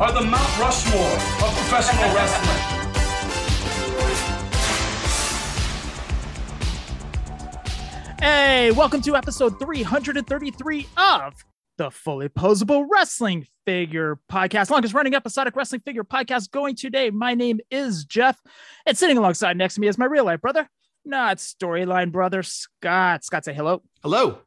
are the Mount Rushmore of professional wrestling. Hey, welcome to episode 333 of the Fully Posable Wrestling Figure Podcast, longest running episodic wrestling figure podcast going today. My name is Jeff, and sitting alongside next to me is my real life brother, not storyline brother, Scott. Scott, say hello. Hello.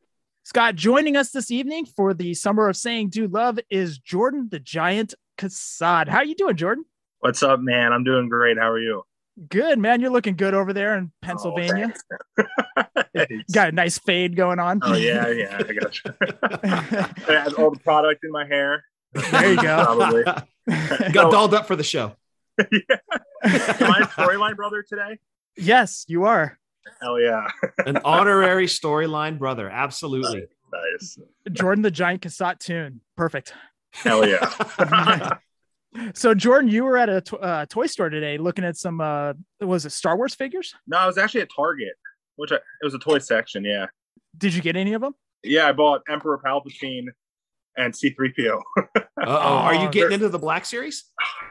Scott, joining us this evening for the Summer of Saying Do Love is Jordan the Giant Cassad. How are you doing, Jordan? What's up, man? I'm doing great. How are you? Good, man. You're looking good over there in oh, Pennsylvania. Oh, Got a nice fade going on. oh yeah, yeah. I got you. I have all the product in my hair. there you go. Probably. Got dolled up for the show. Am I a storyline brother today? yes, you are. Hell yeah. An honorary storyline brother. Absolutely. Nice. Jordan the Giant Cassat tune. Perfect. Hell yeah. So, Jordan, you were at a to- uh, toy store today looking at some, uh, was it Star Wars figures? no, I was actually at Target, which I, it was a toy section. Yeah. Did you get any of them? Yeah, I bought Emperor Palpatine and C3PO. Uh-oh. Are you Oh, getting into the Black Series?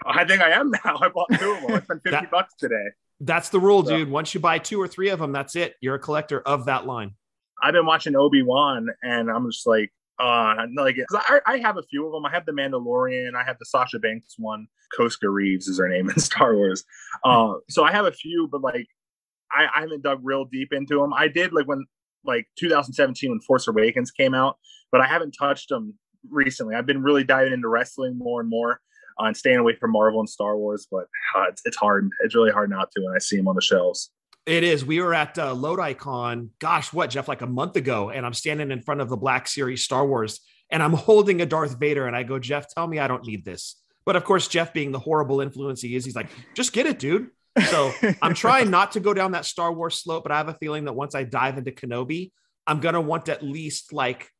I think I am now. I bought two of them. I spent 50 That- bucks today. That's the rule, dude. Once you buy two or three of them, that's it. You're a collector of that line. I've been watching Obi Wan, and I'm just like, uh, like I, I have a few of them. I have the Mandalorian. I have the Sasha Banks one. Koska Reeves is her name in Star Wars. Uh, so I have a few, but like, I, I haven't dug real deep into them. I did like when like 2017 when Force Awakens came out, but I haven't touched them recently. I've been really diving into wrestling more and more. Uh, and staying away from Marvel and Star Wars, but uh, it's, it's hard. It's really hard not to when I see them on the shelves. It is. We were at uh, Lodi Con, gosh, what, Jeff, like a month ago. And I'm standing in front of the Black Series Star Wars and I'm holding a Darth Vader. And I go, Jeff, tell me I don't need this. But of course, Jeff, being the horrible influence he is, he's like, just get it, dude. So I'm trying not to go down that Star Wars slope, but I have a feeling that once I dive into Kenobi, I'm going to want at least like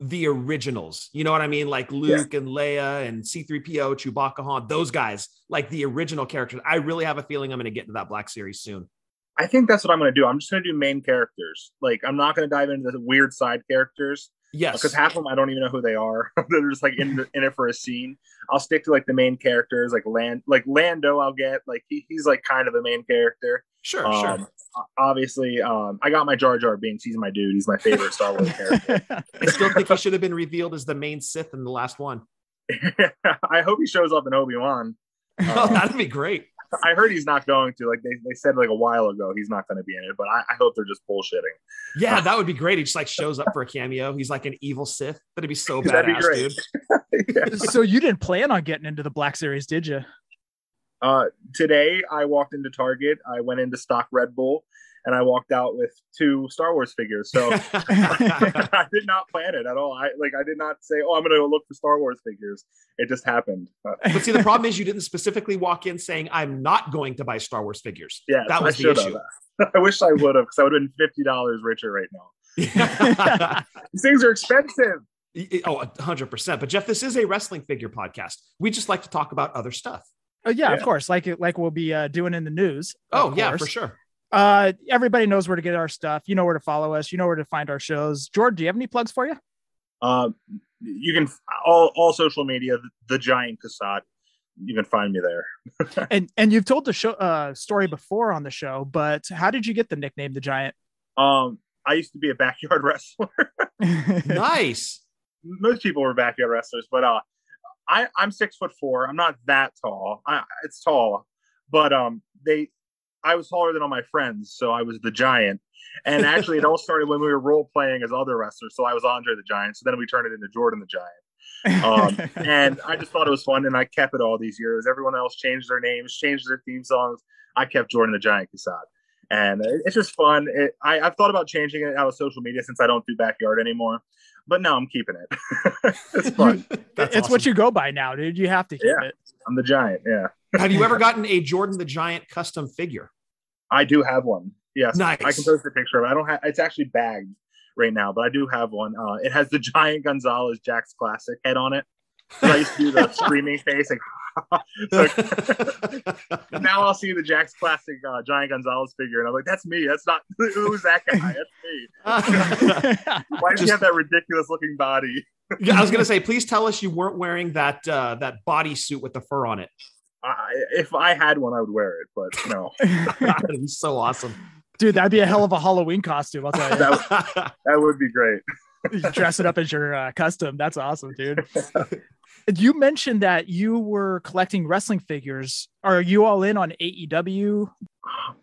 the originals. You know what I mean? Like Luke and Leia and C3PO, Chewbacca, Han, those guys, like the original characters. I really have a feeling I'm going to get into that Black Series soon. I think that's what I'm going to do. I'm just going to do main characters. Like I'm not going to dive into the weird side characters Yes. because half of them I don't even know who they are. They're just like in, the, in it for a scene. I'll stick to like the main characters, like Land, like Lando. I'll get like he, he's like kind of the main character. Sure, Um, sure. Obviously, um, I got my Jar Jar Binks. He's my dude. He's my favorite Star Wars character. I still think he should have been revealed as the main Sith in the last one. I hope he shows up in Obi Wan. oh, that'd be great. I heard he's not going to. Like they, they said like a while ago, he's not going to be in it. But I, I hope they're just bullshitting. Yeah, that would be great. He just like shows up for a cameo. He's like an evil Sith. That'd be so That'd be badass, great. dude. Yeah. so, you didn't plan on getting into the Black Series, did you? Uh, today I walked into Target. I went into stock Red Bull, and I walked out with two Star Wars figures. So I did not plan it at all. I like I did not say, "Oh, I'm going to go look for Star Wars figures." It just happened. But see, the problem is you didn't specifically walk in saying, I'm not going to buy Star Wars figures. yeah, that I was the issue. have. I wish I would have, because I would have been fifty dollars richer right now. These things are expensive. oh, 100%. But Jeff, this is a wrestling figure podcast. We just like to talk about other stuff. Oh, yeah, of course. Like, like we'll be uh, doing in the news. Oh, yeah, course. for sure. Uh, everybody knows where to get our stuff. You know where to follow us. You know where to find our shows. George, do you have any plugs for you? Uh, you can all all social media, the Giant Cassat. You can find me there. And and you've told the show uh story before on the show, but how did you get the nickname the Giant? Um, I used to be a backyard wrestler. Nice. most people were backyard wrestlers, but uh, I I'm six foot four. I'm not that tall. I, it's tall, but um, they I was taller than all my friends, so I was the giant. And actually, it all started when we were role playing as other wrestlers. So I was Andre the Giant. So then we turned it into Jordan the Giant. Um, and I just thought it was fun, and I kept it all these years. Everyone else changed their names, changed their theme songs. I kept Jordan the Giant Cassad. And it- it's just fun. It, I, I've thought about changing it out of social media since I don't do backyard anymore. but no, I'm keeping it. it's fun. That's it's what you go by now, dude. You have to keep Yeah. it. I'm the giant. Yeah, Have you ever gotten a Jordan the Giant custom figure? I do have one. Yes, Nice. I can post a picture of it. I don't have. It's actually bagged right now, but I do have one. Uh, it has the giant Gonzalez Jakks Classic head on it. 'Cause I used to do the screaming face. Like, so now I'll see the Jakks Classic uh, giant Gonzalez figure, and I'm like, that's me. That's not who's that guy. That's me. Why does he have that ridiculous looking body? Yeah, I was gonna say, please tell us you weren't wearing that uh, that bodysuit with the fur on it. I, if I had one, I would wear it, but no, That'd be so awesome. Dude, that'd be a hell of a Halloween costume. I'll tell you. that, that would be great. You dress it up as your uh, custom. That's awesome, dude. you mentioned that you were collecting wrestling figures. Are you all in on AEW?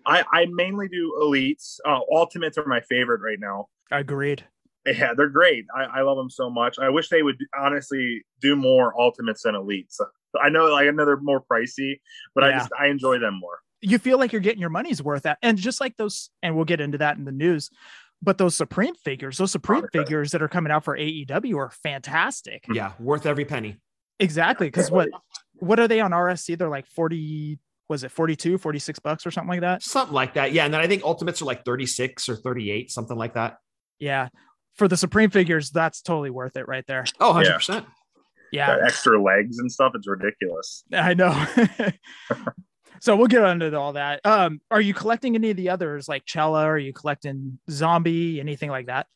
I, I mainly do elites. Uh, Ultimates are my favorite right now. Agreed. Yeah, they're great. I, I love them so much. I wish they would honestly do more Ultimates than elites. I know, like I know they're more pricey, but I just I enjoy them more. You feel like you're getting your money's worth at, and just like those, and we'll get into that in the news. But those Supreme figures, those Supreme Okay. figures that are coming out for AEW are fantastic. Mm-hmm. yeah, worth every penny. Exactly. Because what what are they on RSC? They're like 40, was it 42, 46 bucks or something like that? Something like that. Yeah. And then I think Ultimates are like 36 or 38, something like that. Yeah. For the Supreme figures, that's totally worth it right there. Oh, 100%. Yeah. Yeah. Extra legs and stuff. It's ridiculous. I know. so we'll get into all that. Um, are you collecting any of the others like Chella? Are you collecting Zombie? Anything like that?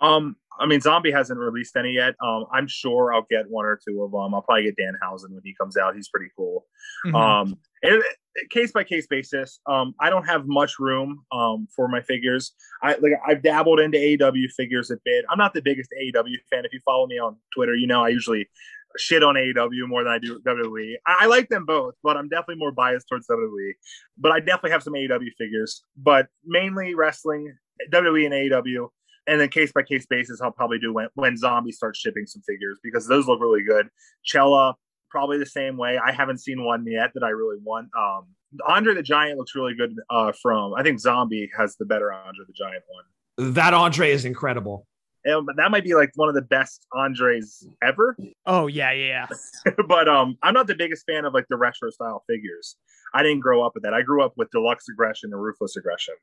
Um, I mean, Zombie hasn't released any yet. Um, I'm sure I'll get one or two of them. I'll probably get dan Danhausen when he comes out. He's pretty cool. Mhm. Um, it- case by case basis. Um, I don't have much room um for my figures. I like I've dabbled into AEW figures a bit. I'm not the biggest AEW fan. If you follow me on Twitter, you know I usually shit on AEW more than I do WWE. I, I like them both, but I'm definitely more biased towards WWE. But I definitely have some AEW figures, but mainly wrestling, WWE and AEW. And then case by case basis, I'll probably do when when Zombie starts shipping some figures because those look really good. Chella, probably the same way. I haven't seen one yet that I really want. Um, Andre the Giant looks really good. Uh, from I think Zombie has the better Andre the Giant one. That Andre is incredible. And, but that might be like one of the best Andres ever. Oh yeah, yeah, yeah. but um, I'm not the biggest fan of like the retro style figures. I didn't grow up with that. I grew up with deluxe aggression and ruthless aggression.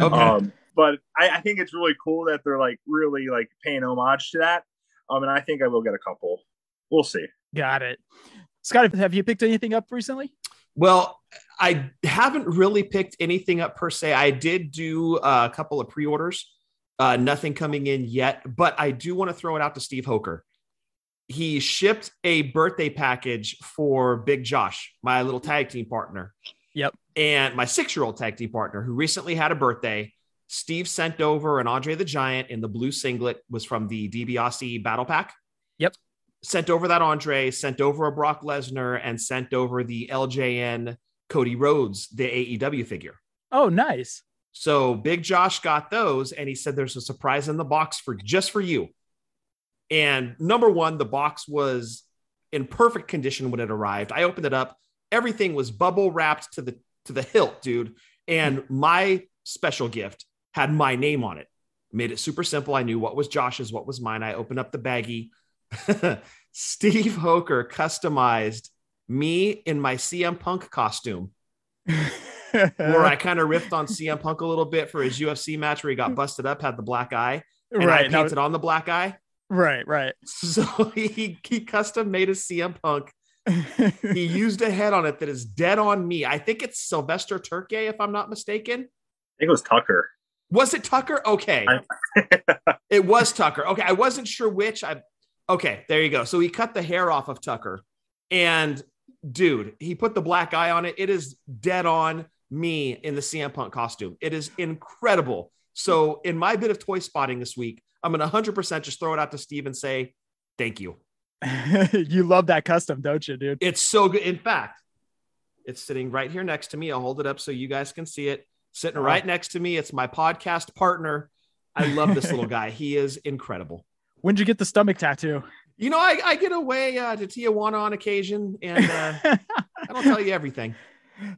Okay. Um, but I, I think it's really cool that they're like really like paying homage to that. Um, and I think I will get a couple. We'll see. Got it. Scott, have you picked anything up recently? Well, I haven't really picked anything up per se. I did do uh, a couple of pre orders, uh, nothing coming in yet, but I do want to throw it out to Steve Hoker. He shipped a birthday package for Big Josh, my little tag team partner. Yep. And my six year old tag team partner who recently had a birthday. Steve sent over an Andre the Giant in the blue singlet, was from the DiBiase Battle Pack. Yep. Sent over that Andre, sent over a Brock Lesnar, and sent over the LJN Cody Rhodes, the AEW figure. Oh, nice. So Big Josh got those, and he said there's a surprise in the box for just for you. And number one, the box was in perfect condition when it arrived. I opened it up, everything was bubble wrapped to the to the hilt, dude. And my special gift had my name on it. Made it super simple. I knew what was Josh's, what was mine. I opened up the baggie. Steve Hoker customized me in my CM Punk costume where I kind of riffed on CM Punk a little bit for his UFC match where he got busted up, had the black eye, and right, I no, painted on the black eye. right, right. So he, he custom made a CM Punk. He used a head on it that is dead on me. I think it's Sylvester Terkay, if I'm not mistaken. I think it was Tucker. Was it Tucker? Okay. it was Tucker. Okay. I wasn't sure which. I okay, there you go. So he cut the hair off of Tucker. And dude, he put the black eye on it. It is dead on me in the CM Punk costume. It is incredible. So in my bit of toy spotting this week, I'm gonna 100% just throw it out to Steve and say, thank you. you love that custom, don't you, dude? It's so good. In fact, it's sitting right here next to me. I'll hold it up so you guys can see it. Sitting right next to me. It's my podcast partner. I love this little guy. He is incredible. When'd you get the stomach tattoo? You know, I, I get away uh, to Tijuana on occasion, and uh, I don't tell you everything.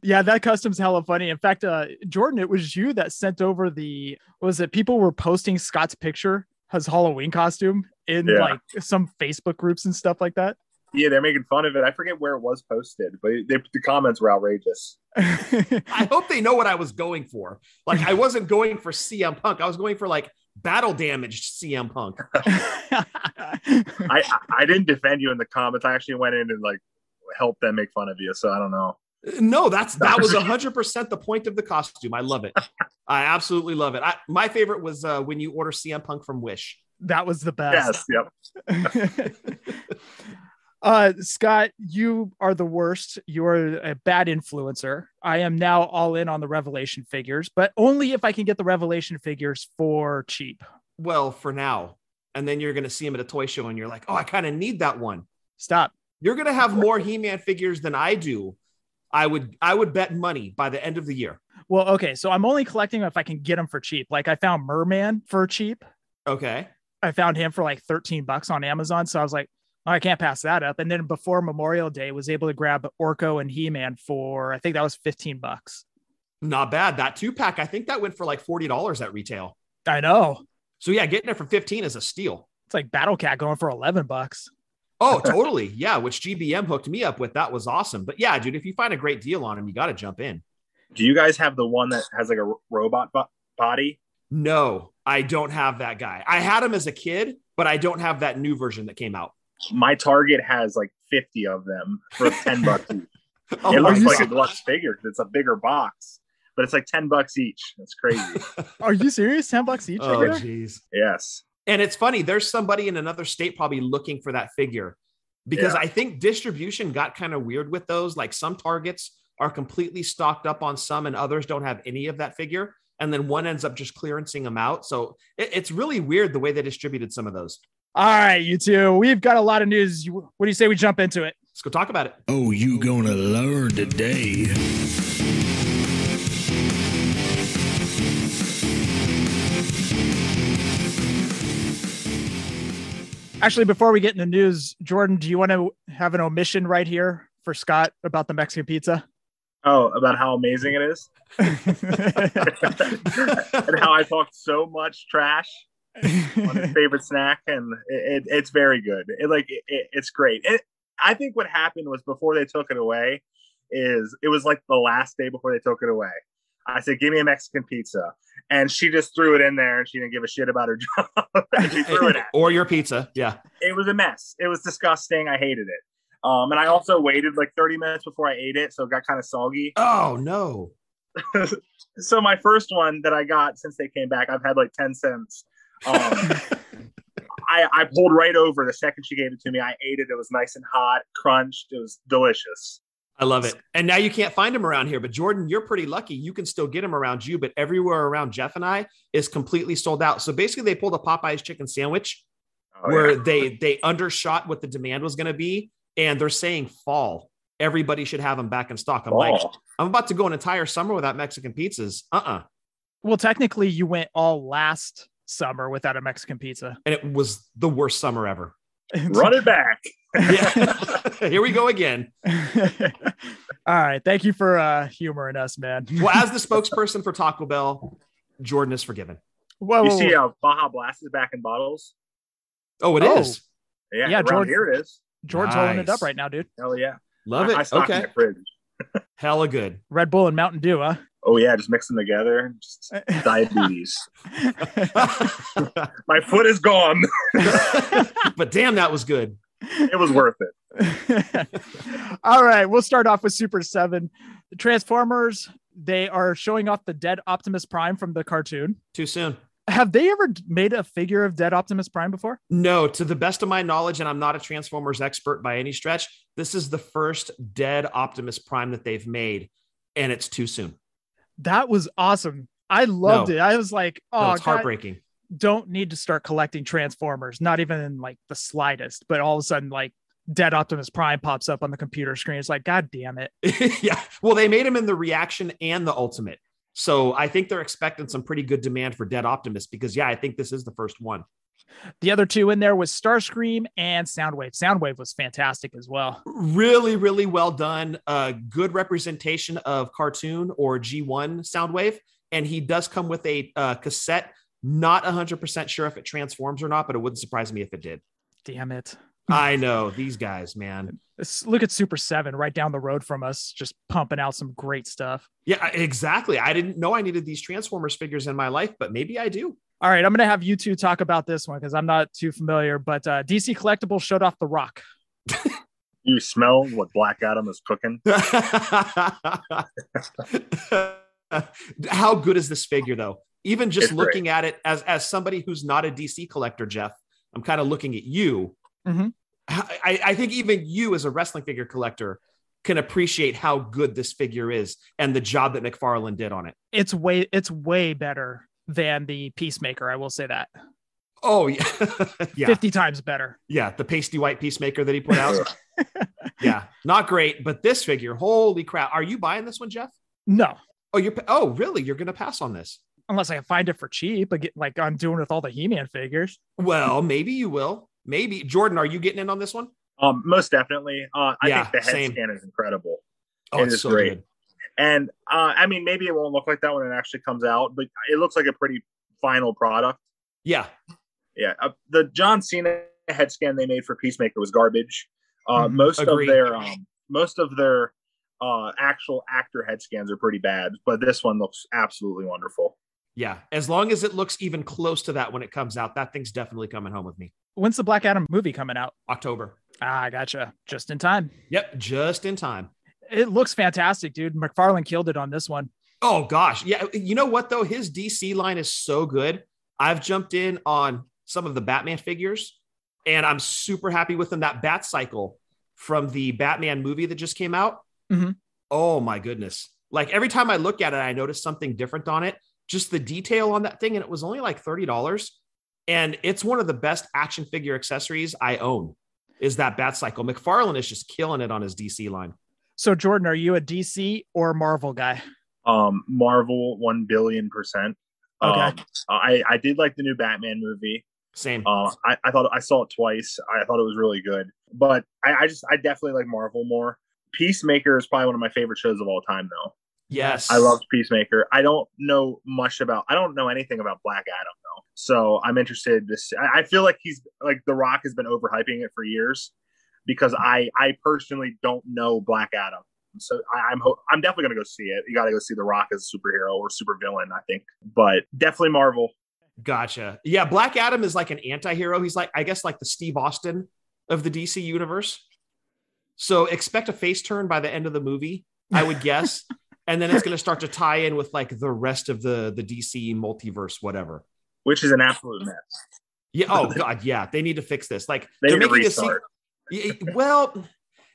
Yeah, that custom's hella funny. In fact, uh, Jordan, it was you that sent over the what was it people were posting Scott's picture, his Halloween costume, in Yeah. like some Facebook groups and stuff like that. Yeah, they're making fun of it. I forget where it was posted, but they, the comments were outrageous. I hope they know what I was going for. Like I wasn't going for CM Punk. I was going for like battle damaged CM Punk. I I I didn't defend you in the comments. I actually went in and like helped them make fun of you. So I don't know. No, that's that was hundred percent the point of the costume. I love it. I absolutely love it. I, my favorite was uh, when you order CM Punk from Wish. that was the best. Yes, yep. uh Scott, you are the worst. You are a bad influencer. I am now all in on the revelation figures, but only if I can get the revelation figures for cheap. Well, for now, and then you're going to see him at a toy show, and you're like, oh, I kind of need that one. Stop. You're going to have more He-Man figures than I do. I would I would bet money by the end of the year. Well, okay, so I'm only collecting them if I can get them for cheap. Like I found Merman for cheap. Okay. I found him for like 13 bucks on Amazon. So I was like, oh, I can't pass that up. And then before Memorial Day, was able to grab Orko and He-Man for I think that was 15 bucks. Not bad. That two pack, I think that went for like forty dollars at retail. I know. So yeah, getting it for fifteen is a steal. It's like Battle Cat going for 11 bucks. Oh, totally. Yeah, which GBM hooked me up with. That was awesome. But yeah, dude, if you find a great deal on him, you got to jump in. Do you guys have the one that has like a robot bo- body? No, I don't have that guy. I had him as a kid, but I don't have that new version that came out. My Target has like 50 of them for 10 bucks each. Oh, it looks my like a gosh. deluxe figure 'cause it's a bigger box, but it's like 10 bucks each. That's crazy. Are you serious? 10 bucks each? Oh, jeez. yes. And it's funny, there's somebody in another state probably looking for that figure because Yeah. I think distribution got kind of weird with those. Like some targets are completely stocked up on some, and others don't have any of that figure. And then one ends up just clearancing them out. So it- it's really weird the way they distributed some of those. All right, you two. We've got a lot of news. What do you say we jump into it? Let's go talk about it. Oh, you gonna learn today. Actually, before we get in the news, Jordan, do you want to have an omission right here for Scott about the Mexican pizza? Oh, about how amazing it is and how I talked so much trash on his favorite snack, and it, it, it's very good. It like it, it- it's great. I think what happened was before they took it away, is it was like the last day before they took it away. I said, "Give me a Mexican pizza," and she just threw it in there, and she didn't give a shit about her job. she threw it at. or your pizza. Yeah. It was a mess. It was disgusting. I hated it. Um, and I also waited like 30 minutes before I ate it, so it got kind of soggy. Oh, no. so my first one that I got since they came back, I've had like 10 cents. Um, I, I pulled right over the second she gave it to me. I ate it. It was nice and hot, crunched. It was delicious. I love it. And now you can't find them around here. But Jordan, you're pretty lucky. You can still get them around you, but everywhere around Jeff and I is completely sold out. So basically, they pulled a Popeyes chicken sandwich Oh, where yeah. they they undershot what the demand was going to be, and they're saying fall. Everybody should have them back in stock. I'm like. I'm about to go an entire summer without Mexican pizzas. Uh uh well, technically, you went all last summer without a Mexican pizza. And it was the worst summer ever. Run it back. Yeah. Here we go again. all right. Thank you for uh, humoring us, man. Well, as the spokesperson for Taco Bell, Jordan is forgiven. Whoa, You whoa, see whoa. how Baja Blast is back in bottles? Oh, it is. Oh. Yeah, Yeah, around George- here it is. Jordan's holding it up right now, dude. Hell yeah. Love I, I it. stock in Okay. fridge. Hella good. Red Bull and Mountain Dew, huh? Oh yeah, just mix them together. Just diabetes. my foot is gone. but damn, that was good. It was worth it. All right, we'll start off with Super 7. The Transformers, they are showing off the dead Optimus Prime from the cartoon. Too soon. Have they ever made a figure of dead Optimus Prime before? No, to the best of my knowledge, and I'm not a Transformers expert by any stretch, this is the first dead Optimus Prime that they've made, and it's too soon. That was awesome. I loved No. it. I was like, No, oh, it's God, heartbreaking. Don't need to start collecting Transformers, not even in like the slightest. But all of a sudden, like dead Optimus Prime pops up on the computer screen. It's like, God damn it. yeah. Well, they made him in the reaction and the ultimate. So I think they're expecting some pretty good demand for Dead Optimus because, yeah, I think this is the first one. The other two in there was Starscream and Soundwave. Soundwave was fantastic as well. Really, really well done. Uh, good representation of cartoon or G1 Soundwave. And he does come with a uh, cassette Not 100% sure if it transforms or not, but it wouldn't surprise me if it did. Damn it. I know these guys, man. Let's look at Super 7 right down the road from us, just pumping out some great stuff. Yeah, exactly. I didn't know I needed these Transformers figures in my life, but maybe I do. All right, I'm going to have you two talk about this one because I'm not too familiar, but uh, DC Collectibles showed off The Rock. You smell what Black Adam is cooking. How good is this figure, though? Even just It's looking great. at it as as somebody who's not a DC collector, Jeff, I'm kind of looking at you. Mhm. I, I think even you, as a wrestling figure collector, can appreciate how good this figure is and the job that McFarlane did on it. It's way it's way better than the Peacemaker, I will say that. Oh yeah, yeah, 50 times better. yeah. The pasty white peacemaker that he put out. yeah, not great. But this figure, holy crap! Are you buying this one, Jeff? No, Oh, you're. Oh, really? You're gonna pass on this? Unless I can find it for cheap, but like I'm doing with all the He-Man figures. Well, maybe you will. Maybe Jordan, are you getting in on this one? Um, most definitely. Uh, I Yeah, think the head same. scan is incredible. Oh, It it's so great. good. And uh, I mean, maybe it won't look like that when it actually comes out, but it looks like a pretty final product. Yeah, Yeah, uh, the John Cena head scan they made for Peacemaker was garbage. Uh, Mhm. most Agreed. of their um, most of their uh, actual actor head scans are pretty bad, but this one looks absolutely wonderful. Yeah. As long as it looks even close to that when it comes out, that thing's definitely coming home with me. When's the Black Adam movie coming out? October. Ah, I gotcha. Just in time. Yep, just in time. It looks fantastic, dude. McFarlane killed it on this one. Oh gosh, yeah. You know what though? His DC line is so good. I've jumped in on some of the Batman figures, and I'm super happy with them. That Bat Cycle from the Batman movie that just came out. Mhm. Oh my goodness! Like every time I look at it, I notice something different on it. Just the detail on that thing, and it was only like thirty dollars. And it's one of the best action figure accessories I own. Is that Bat Cycle? McFarlane is just killing it on his DC line. So, Jordan, are you a DC or Marvel guy? Um, Marvel one billion percent. Okay. Um, I I did like the new Batman movie. Same. Uh, I, I thought I saw it twice. I thought it was really good, but I, I just I definitely like Marvel more. Peacemaker is probably one of my favorite shows of all time, though. Yes, I loved Peacemaker. I don't know much about. I don't know anything about Black Adam though, so I'm interested. To see, I I feel like he's like The Rock has been overhyping it for years because mm-hmm. I I personally don't know Black Adam. So I, I'm ho- I'm definitely gonna go see it. You got to go see The Rock as a superhero or supervillain, I think. But definitely Marvel. Gotcha. Yeah, Black Adam is like an anti-hero. He's like, I guess, like the Steve Austin of the DC universe. So expect a face turn by the end of the movie, I would guess. and then it's going to start to tie in with like the rest of the the DC multiverse, whatever. which is an absolute mess. Yeah. Oh God. Yeah. They need to fix this. Like They they're making a sequel. Well,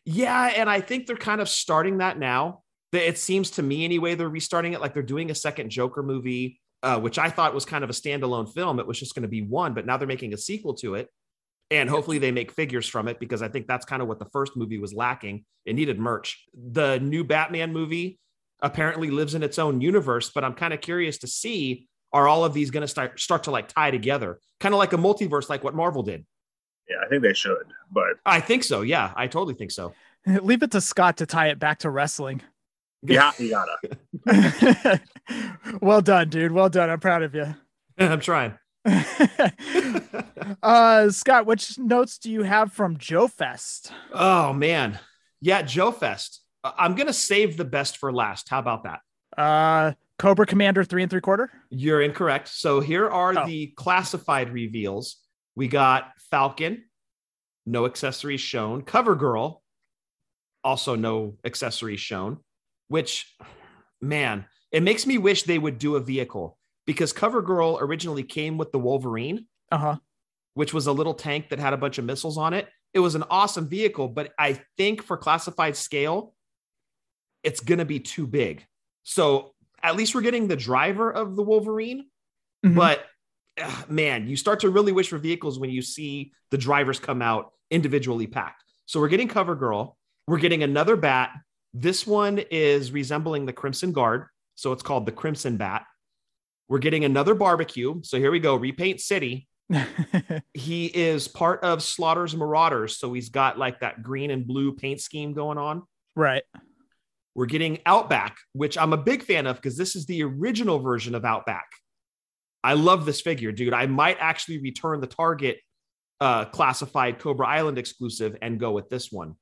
yeah, and I think they're kind of starting that now. It seems to me, anyway, they're restarting it. Like they're doing a second Joker movie, uh, which I thought was kind of a standalone film. It was just going to be one, but now they're making a sequel to it, and hopefully they make figures from it because I think that's kind of what the first movie was lacking. It needed merch. The new Batman movie apparently lives in its own universe, but I'm kind of curious to see are all of these going to start start to like tie together, kind of like a multiverse, like what Marvel did. Yeah, I think they should, but I think so. Yeah, I totally think so. Leave it to Scott to tie it back to wrestling. yeah, you gotta. well done, dude. Well done. I'm proud of you. I'm trying. uh, Scott, which notes do you have from Joe Fest? Oh man, yeah, Joe Fest. Uh, I'm gonna save the best for last. How about that? Uh, Cobra Commander three and three quarter. You're incorrect. So here are Oh. the classified reveals. We got Falcon, no accessories shown. Cover Girl, also no accessories shown. Which, man, it makes me wish they would do a vehicle because Cover Girl originally came with the Wolverine. Uh huh. which was a little tank that had a bunch of missiles on it. It was an awesome vehicle, but I think for classified scale, it's going to be too big. So at least we're getting the driver of the Wolverine, Mhm. but ah, man, you start to really wish for vehicles when you see the drivers come out individually packed. So we're getting Cover Girl. We're getting another bat. This one is resembling the Crimson Guard. So it's called the Crimson Bat. We're getting another barbecue. So here we go. Repaint City he is part of Slaughter's Marauders, so he's got like that green and blue paint scheme going on. right. We're getting Outback, which I'm a big fan of because this is the original version of Outback. I love this figure, dude. I might actually return the Target uh, classified Cobra Island exclusive and go with this one.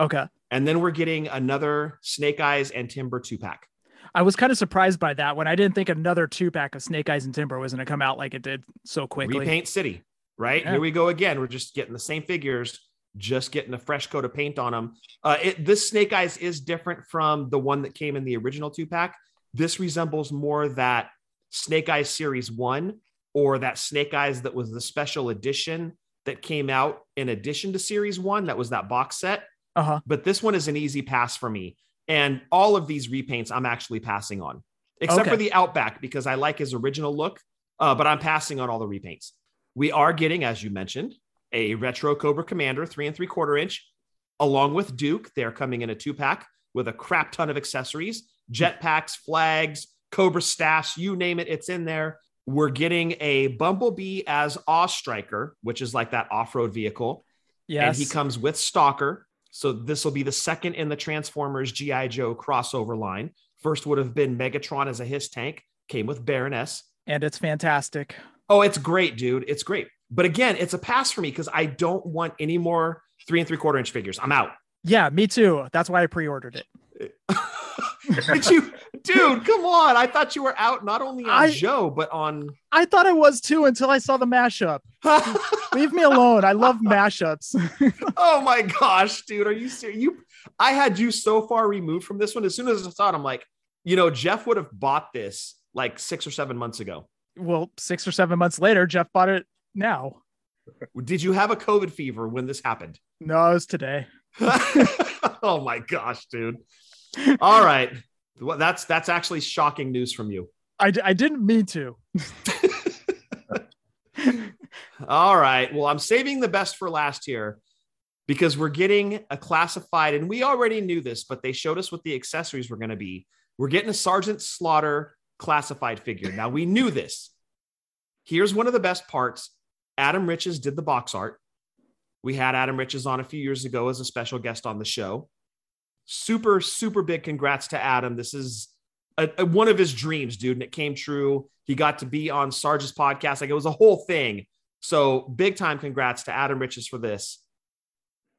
Okay. And then we're getting another Snake Eyes and Timber two pack. I was kind of surprised by that when I didn't think another two pack of Snake Eyes and Timber was going to come out like it did so quickly. Repaint City, right? Yeah. Here we go again. We're just getting the same figures, just getting a fresh coat of paint on them. Uh, it, this Snake Eyes is different from the one that came in the original two pack. This resembles more that Snake Eyes Series One or that Snake Eyes that was the special edition that came out in addition to Series One. That was that box set. Uh huh. But this one is an easy pass for me. And all of these repaints I'm actually passing on, except Okay. for the Outback because I like his original look. Uh, but I'm passing on all the repaints. We are getting, as you mentioned, a retro Cobra Commander three and three quarter inch, along with Duke. They're coming in a two pack with a crap ton of accessories, jetpacks, flags, Cobra staffs, you name it, it's in there. We're getting a Bumblebee as A.W.E. Striker, which is like that off road vehicle. Yes. And he comes with Stalker. So this will be the second in the Transformers G.I. Joe crossover line. First would have been Megatron as a his tank, came with Baroness. and it's fantastic. Oh, it's great, dude. It's great. But again, it's a pass for me because I don't want any more three and three quarter inch figures. I'm out. Yeah, me too. That's why I pre-ordered it. Did you, dude? Come on! I thought you were out not only on I- Joe but on. I thought I was too until I saw the mashup. Leave me alone. I love mashups. oh my gosh, dude! Are you serious? You, I had you so far removed from this one. As soon as I saw it, I'm like, you know, Jeff would have bought this like six or seven months ago. well, six or seven months later, Jeff bought it now. Did you have a COVID fever when this happened? No, it was today. oh my gosh, dude! All right, well, that's that's actually shocking news from you. I, d- I didn't mean to. All right. Well, I'm saving the best for last here because we're getting a classified, and we already knew this, but they showed us what the accessories were going to be. We're getting a Sergeant Slaughter classified figure. Now, we knew this. Here's one of the best parts Adam Riches did the box art. We had Adam Riches on a few years ago as a special guest on the show. Super, super big congrats to Adam. This is a, a- one of his dreams, dude, and it came true. He got to be on Sarge's podcast. Like it was a whole thing. So big time congrats to Adam Riches for this.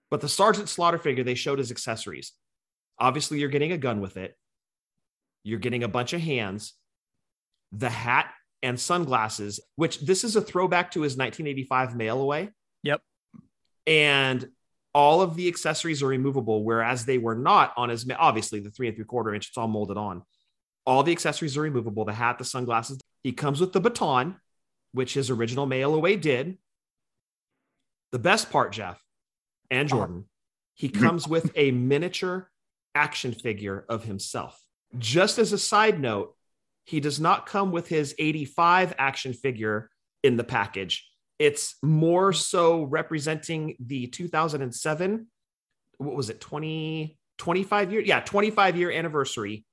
But the Sergeant Slaughter figure, they showed his accessories. Obviously, you're getting a gun with it. You're getting a bunch of hands, the hat and sunglasses, which this is a throwback to his 1985 mail away. Yep. And all of the accessories are removable, whereas they were not on his, obviously, the three and three quarter inch, it's all molded on. All the accessories are removable the hat, the sunglasses. He comes with the baton, which his original mail away did. The best part, Jeff and uh-huh. Jordan, he comes with a miniature action figure of himself. Just as a side note, he does not come with his 85 action figure in the package. It's more so representing the 2007, what was it, 20, 25 year? Yeah, 25 year anniversary.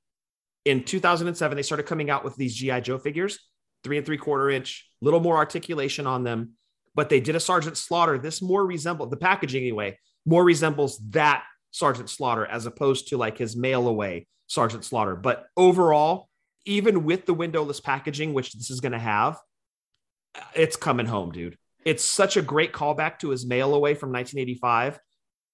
In 2007, they started coming out with these G.I. Joe figures, three and three quarter inch, little more articulation on them. But they did a Sergeant Slaughter. This more resembles the packaging anyway, more resembles that Sergeant Slaughter as opposed to like his mail away Sergeant Slaughter. But overall, even with the windowless packaging, which this is going to have, it's coming home, dude. It's such a great callback to his mail away from 1985,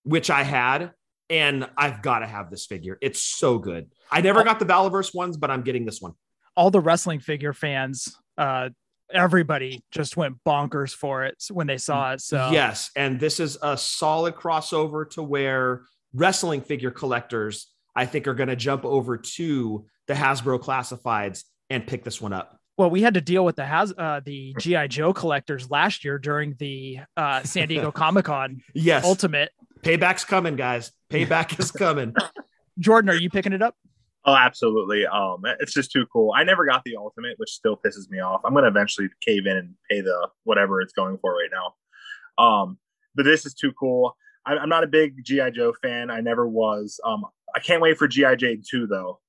which I had, and I've got to have this figure. It's so good. I never got the Valaverse ones, but I'm getting this one. All the wrestling figure fans, uh, everybody just went bonkers for it when they saw it. So Yes, and this is a solid crossover to where wrestling figure collectors, I think, are going to jump over to the Hasbro classifieds and pick this one up. Well, we had to deal with the has uh, the GI Joe collectors last year during the uh, San Diego Comic Con Yes, Ultimate. payback's coming, guys. Payback is coming. Jordan, are you picking it up? Oh, absolutely. Um, it's just too cool. I never got the ultimate, which still pisses me off. I'm gonna eventually cave in and pay the whatever it's going for right now. Um, but this is too cool. I, I'm not a big GI Joe fan. I never was. Um, I can't wait for GI Jane 2 though.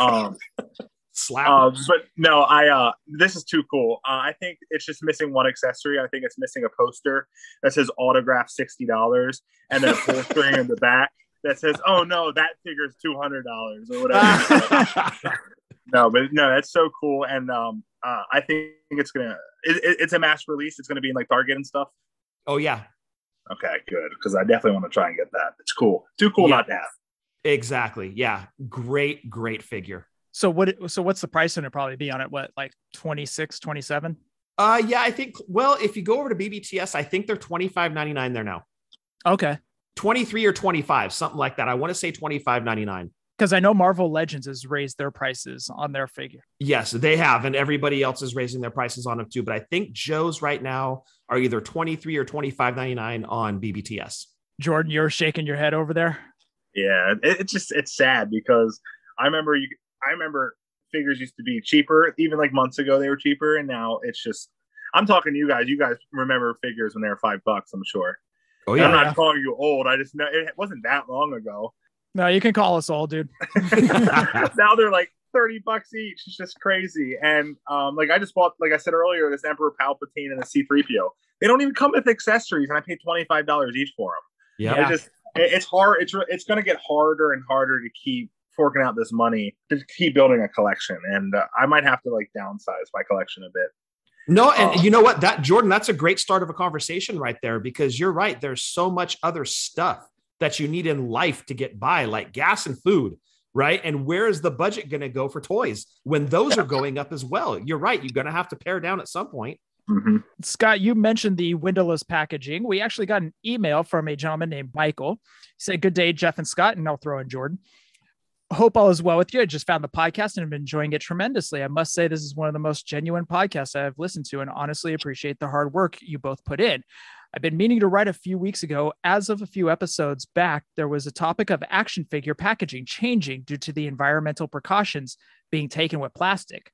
Um, Slap. uh, but no, I uh, this is too cool. Uh, I think it's just missing one accessory. I think it's missing a poster that says autograph sixty dollars, and then a full screen in the back that says, "Oh no, that figure's two hundred dollars or whatever." no, but no, that's so cool. And um, Uh, I think it's gonna. It, it, it's a mass release. It's gonna be in like Target and stuff. Oh yeah, Okay, good. Because I definitely want to try and get that. It's cool. Too cool Yeah. not to have. Exactly. Yeah, great, great figure. So what? So what's the price going to probably be on it? What like 26, 27? Uh, yeah, I think. Well, if you go over to BBTS, I think they're twenty five ninety nine there now. Okay, Twenty three or twenty five, something like that. I want to say twenty five ninety nine. because I know Marvel Legends has raised their prices on their figure. Yes, they have, and everybody else is raising their prices on them too. But I think Joe's right now are either twenty three or twenty five ninety nine on BBTS. Jordan, you're shaking your head over there. Yeah, it, it's just it's sad because I remember you. I remember figures used to be cheaper, even like months ago they were cheaper, and now it's just. I'm talking to you guys. You guys remember figures when they were five bucks. I'm sure. Oh And I'm not calling you old. I just know it wasn't that long ago. No, you can call us old, dude. now they're like 30 bucks each. It's just crazy. And um, like I just bought, like I said earlier, this Emperor Palpatine and the C3PO. They don't even come with accessories, and I paid $25 each for them. Yeah. Yeah. It just it, it's hard. It's it's going to get harder and harder to keep forking out this money to keep building a collection, and uh, I might have to like downsize my collection a bit. No, and Oh. you know what? That Jordan, that's a great start of a conversation right there because you're right. There's so much other stuff that you need in life to get by, like gas and food, right? And where is the budget going to go for toys when those are going up as well? You're right. You're going to have to pare down at some point. Mhm. Scott, you mentioned the windowless packaging. We actually got an email from a gentleman named Michael. He said, Good day, Jeff and Scott, and I'll throw in Jordan. Hope all is well with you. I just found the podcast and have been enjoying it tremendously. I must say, this is one of the most genuine podcasts I've listened to and honestly appreciate the hard work you both put in. I've been meaning to write a few weeks ago. As of a few episodes back, there was a topic of action figure packaging changing due to the environmental precautions being taken with plastic.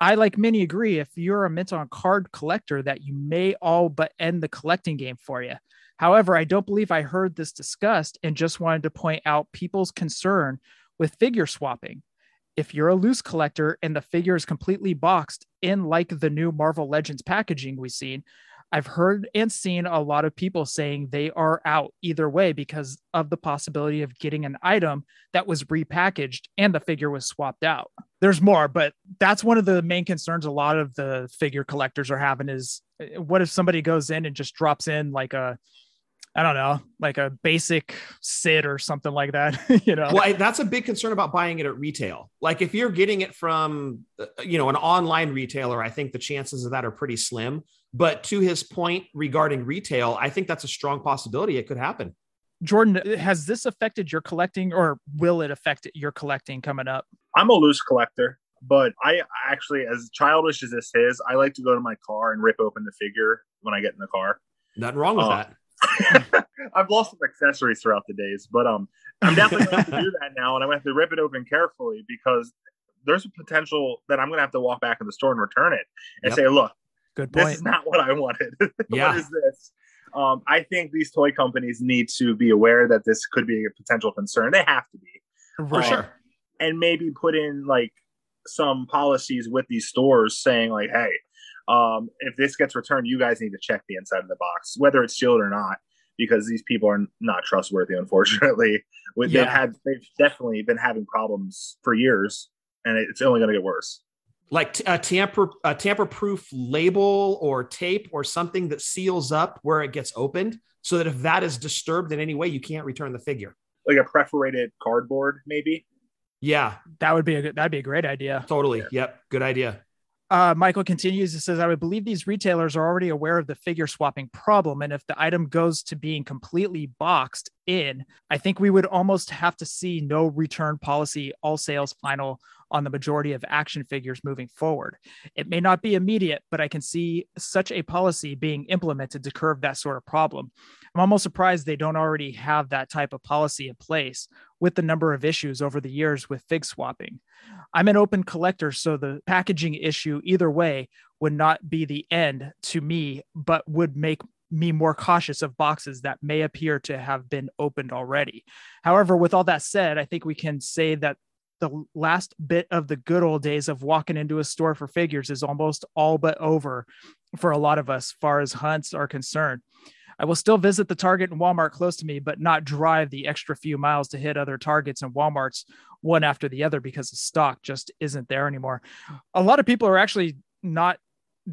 I, like many, agree if you're a mint on card collector that you may all but end the collecting game for you. However, I don't believe I heard this discussed and just wanted to point out people's concern with figure swapping. If you're a loose collector and the figure is completely boxed in like the new Marvel Legends packaging we've seen, I've heard and seen a lot of people saying they are out either way because of the possibility of getting an item that was repackaged and the figure was swapped out. There's more, but that's one of the main concerns a lot of the figure collectors are having is uh, what if somebody goes in and just drops in like a I don't know, like a basic Sid or something like that, you know. Well, that's a big concern about buying it at retail. Like if you're getting it from, uh, you know, an online retailer, I think the chances of that are pretty slim. But to his point regarding retail, I think that's a strong possibility. It could happen. Jordan, has this affected your collecting or will it affect your collecting coming up? I'm a loose collector, but I actually, as childish as this is, I like to go to my car and rip open the figure when I get in the car. Nothing wrong with Oh. that. I've lost some accessories throughout the days, but um, I'm definitely going to do that now, and I'm going to have to rip it open carefully because there's a potential that I'm going to have to walk back in the store and return it and Yep. say, "Look, Good this is not what I wanted. Yeah. what is this?" Um, I think these toy companies need to be aware that this could be a potential concern. They have to be, For Um, sure. and maybe put in like some policies with these stores saying like, "Hey, um, if this gets returned, you guys need to check the inside of the box, whether it's sealed or not." Because these people are not trustworthy, unfortunately. With- They've had, they've definitely been having problems for years, and it's only going to get worse. Like a tamper a tamper proof label or tape or something that seals up where it gets opened, so that if that is disturbed in any way, you can't return the figure. Like a perforated cardboard, maybe. Yeah, That would be a good, that'd be a great idea. totally. Yep, good idea. Uh, Michael continues. and says, I would believe these retailers are already aware of the figure swapping problem. And if the item goes to being completely boxed in, I think we would almost have to see no return policy, all sales final on the majority of action figures moving forward. It may not be immediate, but I can see such a policy being implemented to curb that sort of problem. I'm almost surprised they don't already have that type of policy in place with the number of issues over the years with fig swapping. I'm an open collector, so the packaging issue, either way, would not be the end to me, but would make me more cautious of boxes that may appear to have been opened already. However, with all that said, I think we can say that the last bit of the good old days of walking into a store for figures is almost all but over for a lot of us, far as hunts are concerned. I will still visit the Target and Walmart close to me, but not drive the extra few miles to hit other Targets and Walmarts one after the other because the stock just isn't there anymore. A lot of people are actually not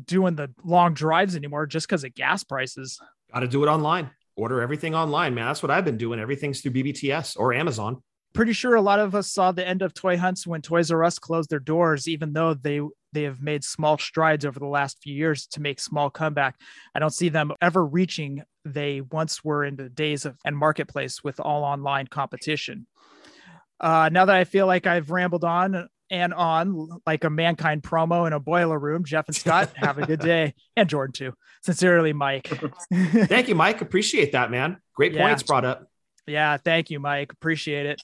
doing the long drives anymore just because of gas prices. Got to do it online. Order everything online, man. That's what I've been doing. Everything's through BBTS or Amazon. Pretty sure a lot of us saw the end of toy hunts when Toys R Us closed their doors, even though they they have made small strides over the last few years to make small comeback. I don't see them ever reaching they once were in the days of and marketplace with all online competition. Uh, now that I feel like I've rambled on and on like a mankind promo in a boiler room. Jeff and Scott, have a good day. And Jordan too. Sincerely, Mike. thank you, Mike. Appreciate that, man. Great Yeah. points brought up. Yeah, thank you, Mike. Appreciate it.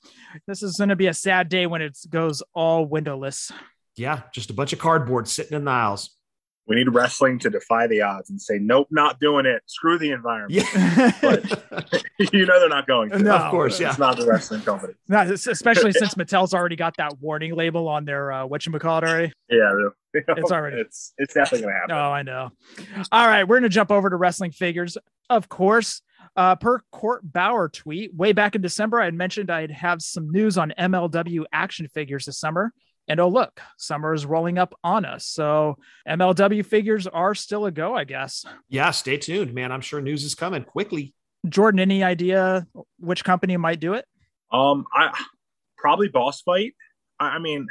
This is going to be a sad day when it goes all windowless. Yeah, just a bunch of cardboard sitting in the aisles. We need wrestling to defy the odds and say, nope, not doing it. Screw the environment. Yeah, you know they're not going to. No. of course. Yeah. It's not the wrestling company. Not, especially since Mattel's already got that warning label on their uh, what you call it already. Yeah, the- It's already- it's it's definitely gonna happen. Oh, I know. All right, we're going to jump over to wrestling figures. Of course, uh, per Court Bauer tweet, way back in December, I had mentioned I'd have some news on MLW action figures this summer. And oh, look, summer is rolling up on us. So MLW figures are still a go, I guess. yeah, stay tuned, man. I'm sure news is coming quickly. Jordan, any idea which company might do it? Um, I probably boss fight. I, I mean,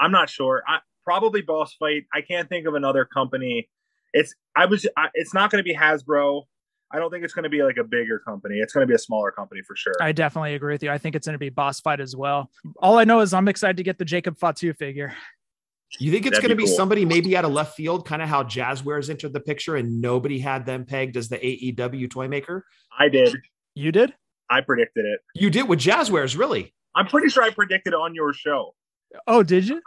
I'm not sure. I probably boss fight. I can't think of another company. It's I was. I, it's not going to be Hasbro. I don't think it's going to be like a bigger company. It's going to be a smaller company for sure. I definitely agree with you. I think it's going to be boss fight as well. All I know is I'm excited to get the Jacob Fatu figure. You think it's That'd going to be be cool. somebody maybe out of left field, kind of how Jazwares entered the picture and nobody had them pegged as the AEW toy maker? I did. You did? I predicted it. You did with Jazwares, really? I'm pretty sure I predicted on your show. Oh, did you?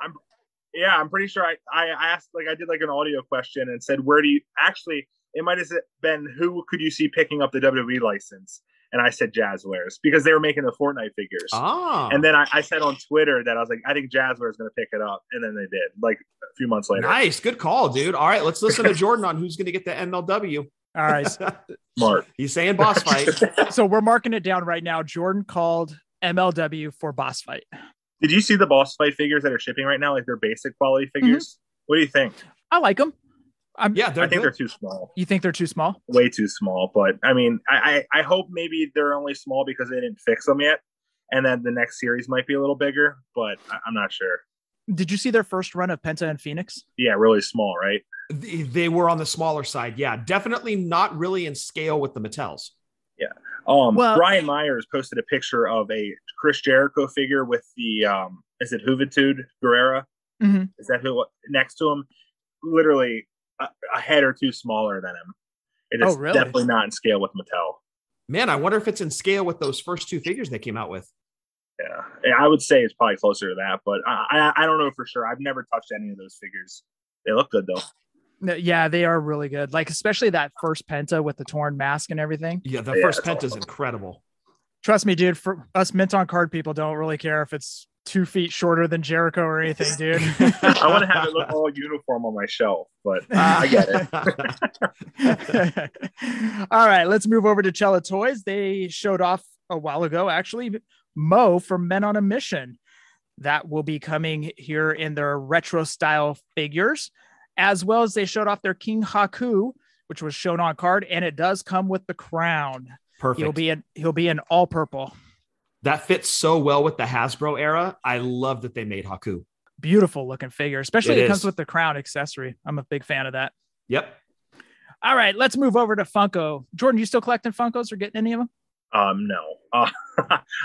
Yeah, I'm pretty sure I, I asked like I did like an audio question and said where do you actually it might have been who could you see picking up the WWE license? And I said Jazwares because they were making the Fortnite figures. Ah. And then I, I said on Twitter that I was like, I think Jazware is going to pick it up, and then they did. Like a few months later, nice. Good call, dude. All right, let's listen to Jordan on who's going to get the MLW. All right. Mark. He's saying boss fight. so we're marking it down right now. Jordan called MLW for boss fight. Did you see the boss fight figures that are shipping right now? Like they're basic quality figures. What do you think? I like them. I'm, Yeah, they're I think good. they're too small, You think they're too small? way too small. But I mean, I, I I hope maybe they're only small because they didn't fix them yet, and then the next series might be a little bigger. But I, I'm not sure. Did you see their first run of Penta and Phoenix? Yeah, really small, right? They they were on the smaller side. Yeah, definitely not really in scale with the Mattels. Yeah. Um, Well- Brian Myers posted a picture of a Chris Jericho figure with the um, is it Juventud Guerrera? Mhm. Is that who next to him? Literally a, a head or two smaller than him. It oh, is Oh, really? definitely not in scale with Mattel. Man, I wonder if it's in scale with those first two figures they came out with. Yeah, Yeah, I would say it's probably closer to that, but I, I I don't know for sure. I've never touched any of those figures. They look good though. No, Yeah, they are really good. Like especially that first Penta with the torn mask and everything. Yeah, the Yeah, first Penta is awesome. incredible. Trust me, dude. For us mint on card people, don't really care if it's two feet shorter than Jericho or anything, dude. I want to have it look all uniform on my shelf, but I get it. All right, let's move over to Cella Toys. They showed off a while ago, actually, Mo from Men on a Mission. That will be coming here in their retro style figures, as well as they showed off their King Haku, which was shown on card, and it does come with the crown. Perfect. He'll be in he'll be in all purple. that fits so well with the Hasbro era. I love that they made Haku. Beautiful looking figure, especially It it, comes with the crown accessory. I'm a big fan of that. Yep. All right, let's move over to Funko. Jordan, you still collecting Funkos or getting any of them? Um, no. Uh,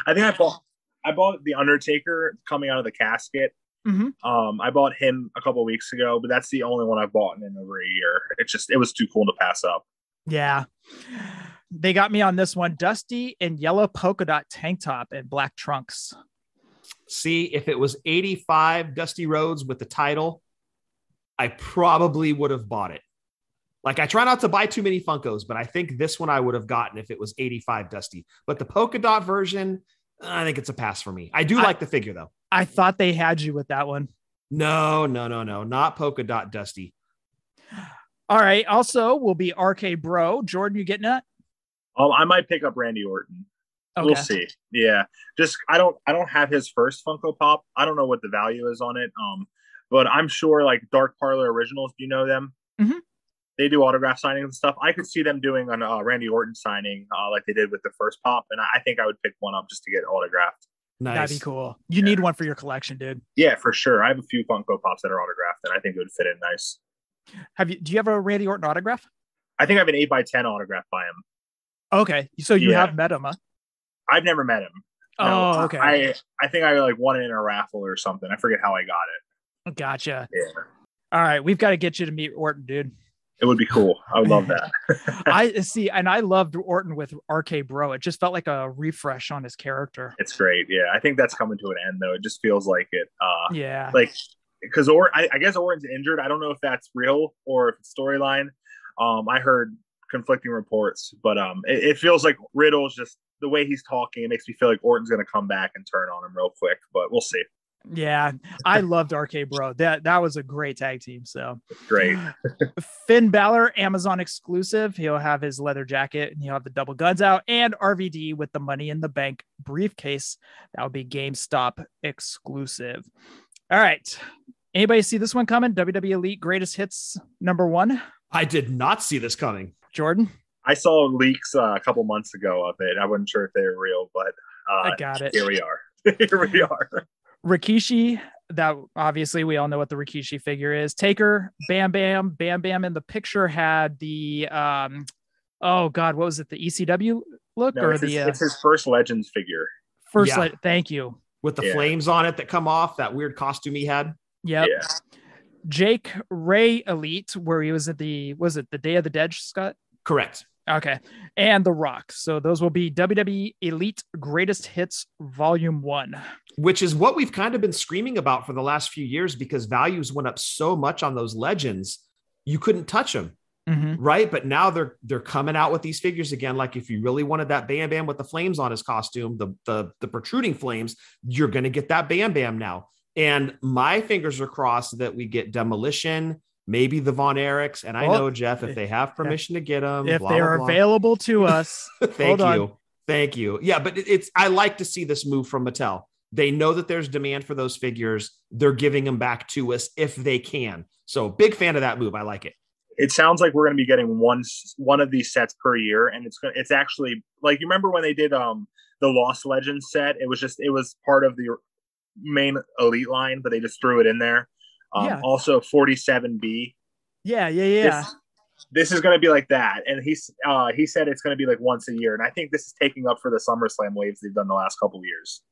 I think I bought I bought the Undertaker coming out of the casket. Mhm. Um, I bought him a couple weeks ago, but that's the only one I've bought in over a year. It's just it was too cool to pass up. Yeah. They got me on this one. Dusty in yellow polka dot tank top and black trunks. See, if it was 85 Dusty Rhodes with the title, I probably would have bought it. Like I try not to buy too many Funkos, but I think this one I would have gotten if it was 85 Dusty. But the polka dot version, I think it's a pass for me. I do I- like the figure though. I thought they had you with that one. No, no, no, no, not polka dot Dusty. All right. Also, will be RK Bro. Jordan, you getting that? Um, I might pick up Randy Orton. Okay. We'll see. Yeah, just I don't I don't have his first Funko Pop. I don't know what the value is on it. Um, but I'm sure like Dark Parlor Originals. Do you know them? Mhm. They do autograph signings and stuff. I could see them doing an uh, Randy Orton signing, uh, like they did with the first pop, and I I think I would pick one up just to get autographed. Nice. That'd be cool. You need one for your collection, dude. Yeah, for sure. I have a few Funko Pops that are autographed, and I think it would fit in nice. Have you? Do you have a Randy Orton autograph? I think I have an eight by ten autograph by him. Okay, so you Yeah. have met him, huh? I've never met him. No, Oh, okay. I I think I like won it in a raffle or something. I forget how I got it. Gotcha. Yeah, All right, we've got to get you to meet Orton, dude. it would be cool. I would love that. I see, and I loved Orton with RK Bro. It just felt like a refresh on his character. It's great. Yeah, I think that's coming to an end though. It just feels like it. Uh, Yeah. like because or I, I guess Orton's injured. I don't know if that's real or if it's storyline. Um, I heard conflicting reports, but um, it, it feels like Riddle's just the way he's talking. It makes me feel like Orton's going to come back and turn on him real quick. But we'll see. Yeah, I loved RK Bro. That that was a great tag team. So Great. Finn Balor, Amazon exclusive. He'll have his leather jacket and he'll have the double guns out, and RVD with the Money in the Bank briefcase. That'll be GameStop exclusive. All right. Anybody see this one coming? WWE Elite Greatest Hits number one. I did not see this coming. Jordan, I saw leaks uh, a couple months ago of it. I wasn't sure if they were real, but uh, I got it. here we are. here we are. Rikishi. That obviously we all know what the Rikishi figure is. Taker, Bam Bam, Bam Bam in the picture had the um, oh god, what was it? The ECW look No, or it's, his, the uh, it's his first Legends figure. first? Yeah. Light, thank you. With the Yeah. flames on it that come off, that weird costume he had. Yep. Yeah. Jake Ray Elite, where he was at the was it the Day of the Dead, Scott? Correct. Okay. And The Rock. So those will be WWE Elite Greatest Hits Volume One. Which is what we've kind of been screaming about for the last few years because values went up so much on those legends, you couldn't touch them. Mhm. right? But now they're they're coming out with these figures again. Like if you really wanted that Bam Bam with the flames on his costume, the the the protruding flames, you're gonna get that Bam Bam now. And my fingers are crossed that we get demolition, maybe the Von Erichs. And I Well, know Jeff, if they have permission to get them, If blah, they are blah. available to us, Thank Hold on. you. Thank you. Yeah, but it's I like to see this move from Mattel. They know that there's demand for those figures. They're giving them back to us if they can. So big fan of that move. I like it. It sounds like we're going to be getting one one of these sets per year, and it's gonna, it's actually like you remember when they did um the Lost Legends set. It was just it was part of the main Elite line, but they just threw it in there. Um, Yeah. Also, forty seven B. yeah, yeah, yeah. This, this is going to be like that, and he's uh, he said it's going to be like once a year, and I think this is taking up for the SummerSlam waves they've done the last couple years.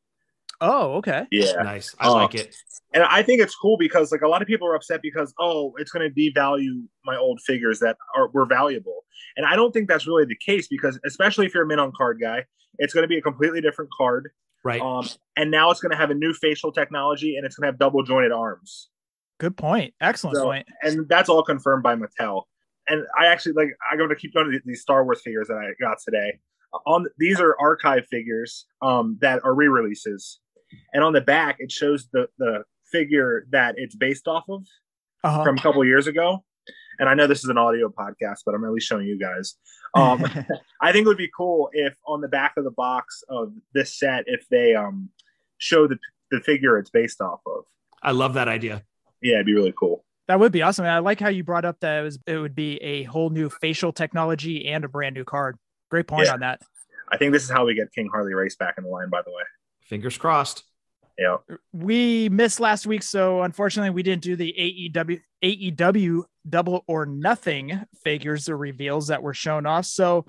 Oh, okay. Yeah, Nice. I Oh. like it. and I think it's cool because like a lot of people are upset because oh, it's going to devalue my old figures that are were valuable, and I don't think that's really the case because especially if you're a min on card guy, it's going to be a completely different card, Right. um, and now it's going to have a new facial technology and it's going to have double jointed arms, Good point. Excellent So- point. and that's all confirmed by Mattel. And I actually like I'm going to keep going to these Star Wars figures that I got today. On these are archive figures um, that are re-releases, and on the back it shows the the figure that it's based off of Uh-huh. from a couple years ago. And I know this is an audio podcast, but I'm at least showing you guys. Um, I think it would be cool if on the back of the box of this set, if they um, show the the figure it's based off of. I love that idea. Yeah, it'd be really cool. that would be awesome. I like how you brought up that it was it would be a whole new facial technology and a brand new card. Great point Yeah. on that. I think this is how we get King Harley Race back in the line. By the way, Fingers crossed. yeah, We missed last week, so unfortunately we didn't do the AEW AEW double or nothing figures or reveals that were shown off. So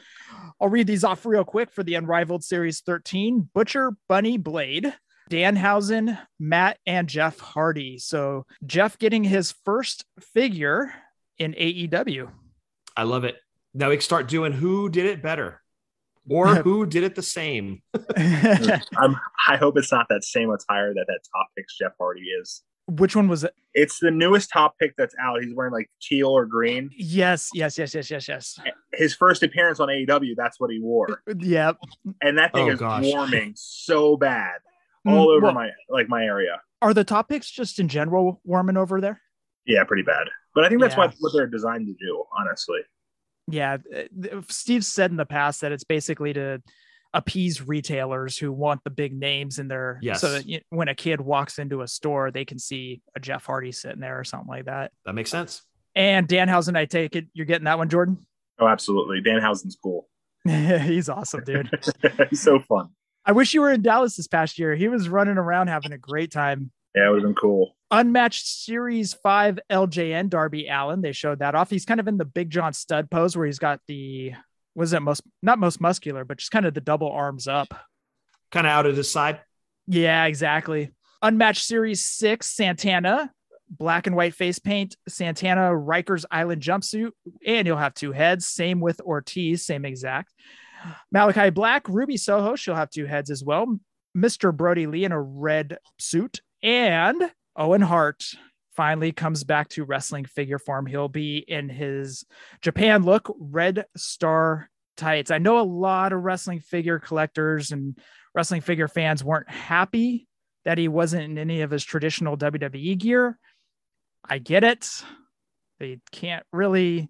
I'll read these off real quick for the Unrivaled Series 13. Butcher Bunny Blade, Danhausen, Matt, and Jeff Hardy. So Jeff getting his first figure in AEW. I love it. Now we can start doing who did it better or who did it the same. I'm. I hope it's not that same attire that that top picks Jeff Hardy is. Which one was it? It's the newest top pick that's out. He's wearing like teal or green. Yes, yes, yes, yes, yes, yes. His first appearance on AEW, that's what he wore, Yep. and that thing Oh, is gosh. warming so bad all over well- my like my area. Are the top picks just in general warming over there? Yeah, pretty bad. But I think that's Yeah. what what they're designed to do. Honestly, yeah uh, steve said in the past that it's basically to appease retailers who want the big names in their Yes. so that when a kid walks into a store they can see a Jeff Hardy sitting there or something like that. That makes sense. And Danhausen, I take it you're getting that one, Jordan. Oh, absolutely. Danhausen's cool. He's awesome, dude. He's so fun. I wish you were in Dallas this past year. He was running around having a great time. Yeah, it would have been cool. Unmatched Series 5 LJN Darby Allin. They showed that off. He's kind of in the Big John Studd pose where he's got the was it most not most muscular, but just kind of the double arms up. Kind of out at his side. Yeah, exactly. Unmatched Series 6 Santana, black and white face paint, Santana Rikers Island jumpsuit, and you'll have two heads. Same with Ortiz, same exact. Malachi Black, Ruby Soho, she'll have two heads as well. Mr. Brodie Lee in a red suit, and Owen Hart finally comes back to wrestling figure form. He'll be in his Japan look, red star tights. I know a lot of wrestling figure collectors and wrestling figure fans weren't happy that he wasn't in any of his traditional WWE gear. I get it. They can't really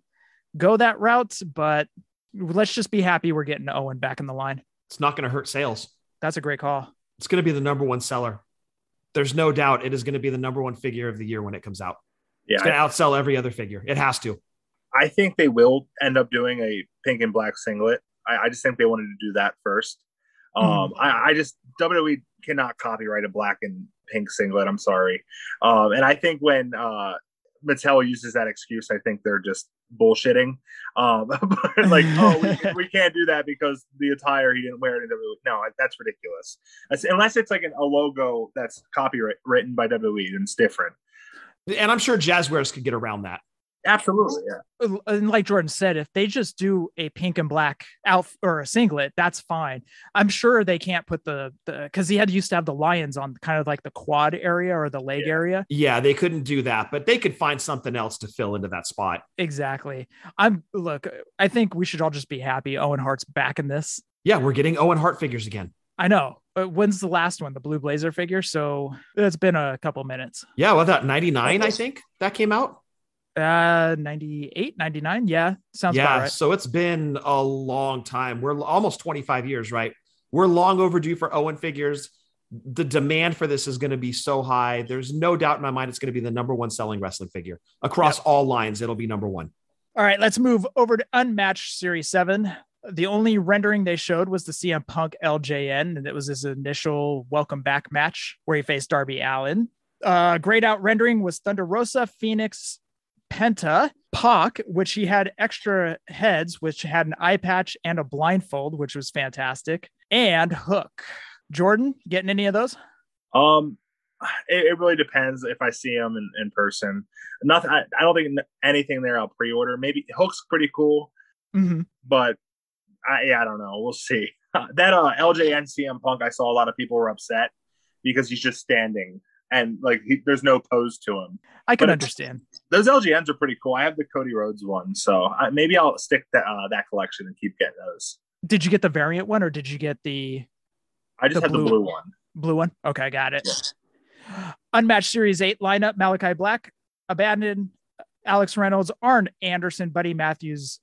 go that route, but let's just be happy we're getting Owen back in the line. It's not going to hurt sales. That's a great call. It's going to be the number one seller. There's no doubt it is going to be the number one figure of the year when it comes out. Yeah, It's going to outsell every other figure. It has to. I think they will end up doing a pink and black singlet. I, I just think they wanted to do that first. Um, I, I just WWE cannot copyright a black and pink singlet. I'm sorry. Um, and I think when uh, Mattel uses that excuse, I think they're just bullshitting. Um, but like, oh, we, we can't do that because the attire he didn't wear it in WWE. No, that's ridiculous. That's, unless it's like an, a logo that's copyright written by WWE, then it's different. And I'm sure Jazwares could get around that. Absolutely, yeah. and like Jordan said, if they just do a pink and black out or a singlet, that's fine. I'm sure they can't put the the because he had used to have the lions on kind of like the quad area or the leg Yeah. area. Yeah, they couldn't do that, but they could find something else to fill into that spot. Exactly. I'm look. I think we should all just be happy. Owen Hart's back in this. Yeah, we're getting Owen Hart figures again. I know. But when's the last one? The Blue Blazer figure. So it's been a couple minutes. Yeah, well, that 99, I think that came out. Uh, 98, 99. Yeah, sounds yeah, right. so it's been a long time. We're almost 25 years, right? We're long overdue for Owen figures. The demand for this is going to be so high. There's no doubt in my mind it's going to be the number one selling wrestling figure across all lines. It'll be number one. All right, let's move over to Unmatched Series 7. The only rendering they showed was the CM Punk LJN, and it was his initial welcome back match where he faced Darby Allin. Uh, grayed out rendering was Thunder Rosa, Phoenix, Penta, Pac, which he had extra heads, which had an eye patch and a blindfold, which was fantastic, and Hook. Jordan, getting any of those? Um, it, it really depends if I see him in, in person. Nothing. I, I don't think anything there. I'll pre-order. Maybe Hook's pretty cool, Mm-hmm. but I yeah, I don't know. We'll see. that uh LJN CM Punk, I saw a lot of people were upset because he's just standing and like he, there's no pose to him. I can But- understand. Those LJNs are pretty cool. I have the Cody Rhodes one, so I, maybe I'll stick that uh, that collection and keep getting those. Did you get the variant one or did you get the I just The have blue- the blue one. Blue one. Okay, I got it. Unmatched Series 8 lineup Malachi Black, Abadon, Alex Reynolds, Arn Anderson, Buddy Matthews,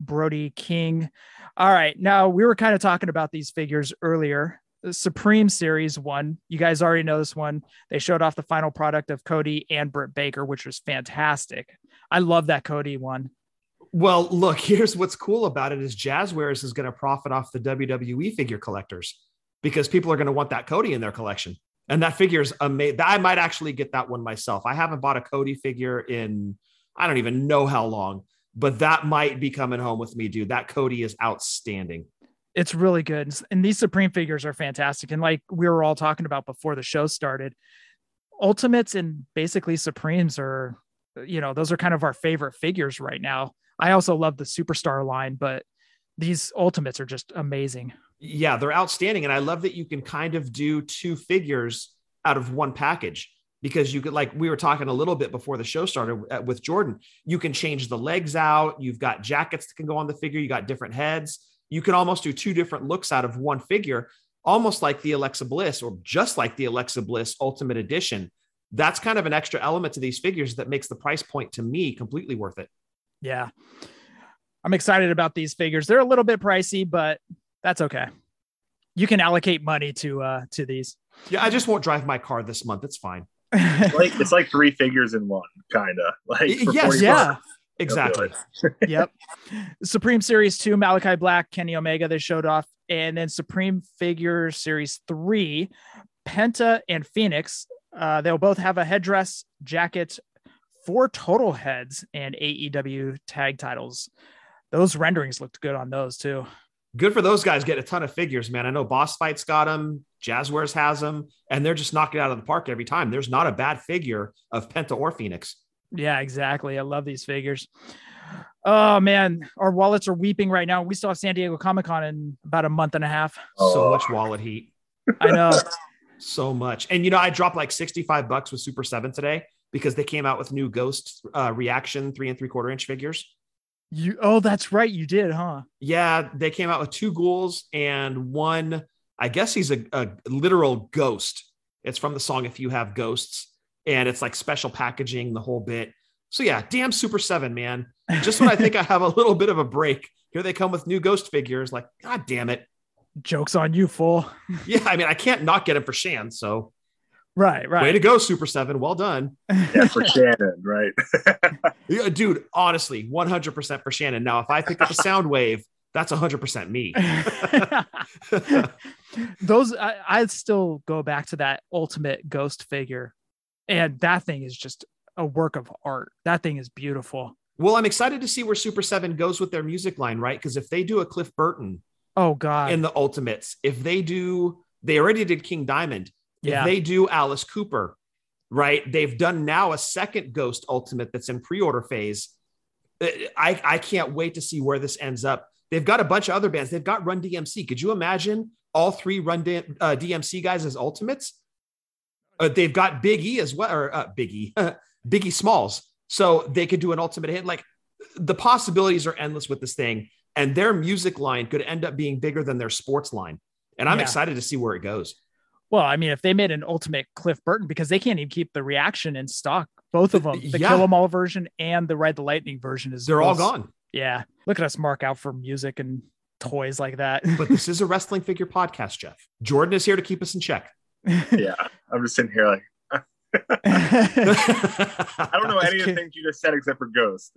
Brody King. All right. Now, we were kind of talking about these figures earlier. The Supreme Series one, you guys already know this one. They showed off the final product of Cody and Britt Baker, which was fantastic. I love that Cody one. Well, look, here's what's cool about it is Jazwares is going to profit off the WWE figure collectors because people are going to want that Cody in their collection. And that figure is amazing. I might actually get that one myself. I haven't bought a Cody figure in I don't even know how long, but that might be coming home with me, dude. That Cody is outstanding. It's really good. And these Supreme figures are fantastic. And like we were all talking about before the show started, Ultimates and basically Supremes are, you know, those are kind of our favorite figures right now. I also love the Superstar line, but these Ultimates are just amazing. Yeah, they're outstanding. And I love that you can kind of do two figures out of one package because you could, like, we were talking a little bit before the show started uh, with Jordan. You can change the legs out. You've got jackets that can go on the figure. You got different heads. You can almost do two different looks out of one figure, almost like the Alexa Bliss or just like the Alexa Bliss Ultimate Edition. That's kind of an extra element to these figures that makes the price point to me completely worth it. Yeah. I'm excited about these figures. They're a little bit pricey, but that's okay. You can allocate money to uh to these. Yeah, I just won't drive my car this month. It's fine. It's like it's like three figures in one, kind of. Like for Yes, 40 yeah. bucks. Exactly. yep. Supreme Series 2, Malachi Black, Kenny Omega, they showed off. And then Supreme Figure Series 3, Penta and Phoenix. Uh, they'll both have a headdress, jacket, four total heads, and AEW tag titles. Those renderings looked good on those too. Good for those guys getting a ton of figures, man. I know Boss Fights got them, Jazwares has them, and they're just knocking it out of the park every time. There's not a bad figure of Penta or Phoenix. Yeah, exactly. I love these figures. Oh man, our wallets are weeping right now. We still have San Diego Comic Con in about a month and a half. So Oh. much wallet heat. I know. so much. And you know, I dropped like 65 bucks with Super 7 today because they came out with new Ghost uh, reaction three and three quarter inch figures. You oh, that's right, you did, huh? Yeah, they came out with two ghouls and one, I guess he's a, a literal ghost. It's from the song If You Have Ghosts, and it's like special packaging, the whole bit. So yeah, damn Super 7, man. Just when I think I have a little bit of a break, here they come with new ghost figures. Like, god damn it. Jokes on you, fool. Yeah, I mean, I can't not get him for Shan. So Right, right. way to go, Super 7. Well done. Yeah, for Shannon, right? Yeah, dude, honestly, 100% for Shannon. Now, if I pick up a sound wave, that's 100% me. Those I, I still go back to that ultimate ghost figure, and that thing is just a work of art. That thing is beautiful. well, I'm excited to see where Super 7 goes with their music line, right? Because if they do a Cliff Burton Oh god, in the Ultimates, if they do, they already did King Diamond. Yeah. If they do Alice Cooper, right? They've done now a second Ghost Ultimate that's in pre order phase. Uh, I, I can't wait to see where this ends up. They've got a bunch of other bands. They've got Run DMC. Could you imagine all three Run D- uh, DMC guys as Ultimates? Uh, they've got Big E as well, or uh, Big E, Biggie Smalls. So they could do an ultimate hit. Like the possibilities are endless with this thing, and their music line could end up being bigger than their sports line. And I'm Yeah. excited to see where it goes. well, I mean, if they made an ultimate Cliff Burton, because they can't even keep the reaction in stock, both of them, the Yeah. Kill 'Em All version and the Ride the Lightning version is They're all gone. Yeah, look at us mark out for music and toys like that. But this is a wrestling figure podcast, Jeff. Jordan is here to keep us in check. Yeah, I'm just sitting here like I don't know any of the things you just said except for Ghost.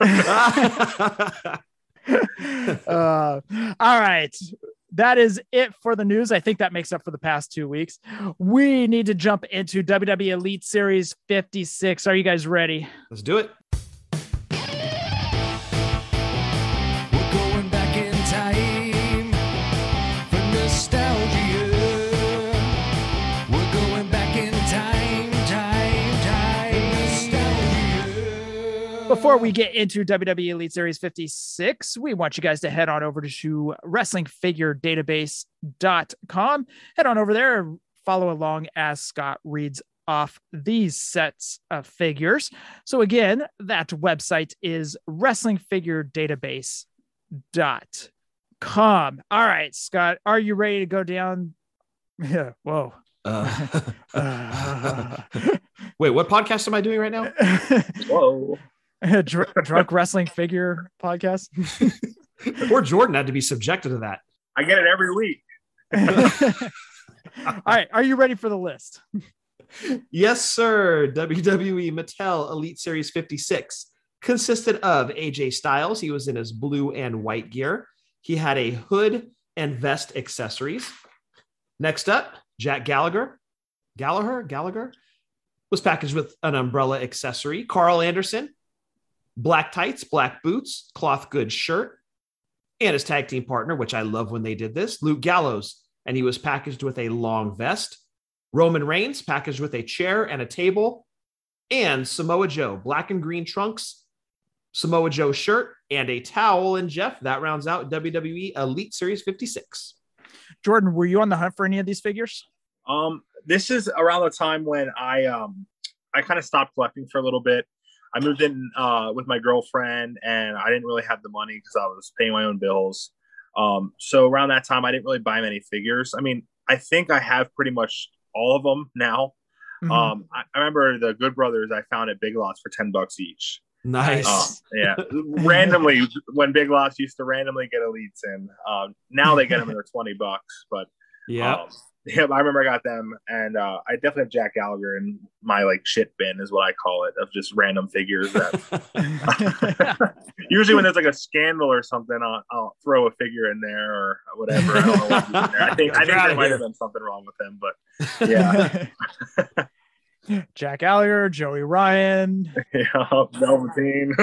Uh, all right. That is it for the news. I think that makes up for the past two weeks. We need to jump into WWE Elite Series 56. Are you guys ready? Let's do it. Before we get into WWE Elite Series 56, we want you guys to head on over to WrestlingFigureDatabase.com. Head on over there, follow along as Scott reads off these sets of figures. So, again, that website is WrestlingFigureDatabase.com. All right, Scott, are you ready to go down? Yeah, whoa. Uh, Uh, wait, what podcast am I doing right now? whoa. Dr- drunk wrestling figure podcast. Poor Jordan had to be subjected to that. I get it every week. All right, are you ready for the list? Yes, sir. WWE Mattel Elite Series 56 consisted of AJ Styles. He was in his blue and white gear. He had a hood and vest accessories. Next up, Jack Gallagher. Gallagher? Gallagher was packaged with an umbrella accessory. Karl Anderson, black tights, black boots, cloth goods shirt, and his tag team partner, which I love when they did this, Luke Gallows. And he was packaged with a long vest. Roman Reigns packaged with a chair and a table, and Samoa Joe, black and green trunks, Samoa Joe shirt, and a towel. And Jeff, that rounds out WWE Elite Series 56. Jordan, were you on the hunt for any of these figures? Um, this is around the time when I um I kind of stopped collecting for a little bit. I moved in uh with my girlfriend and I didn't really have the money because I was paying my own bills. Um, so around that time I didn't really buy many figures. I mean, I think I have pretty much all of them now. Mhm. Um, I, I remember the Good Brothers I found at Big Lots for ten bucks each. Nice. Uh, yeah, randomly when Big Lots used to randomly get elites in. Um, now they get them and they're twenty bucks. But Yeah. Um, yeah, I remember I got them, and uh, I definitely have Jack Gallagher in my like shit bin, is what I call it, of just random figures. That usually when there's like a scandal or something, I'll, I'll throw a figure in there or whatever. I, don't know what's there. I think I think there might have been something wrong with him, but yeah, Jack Gallagher, Joey Ryan. yeah, Velveteen.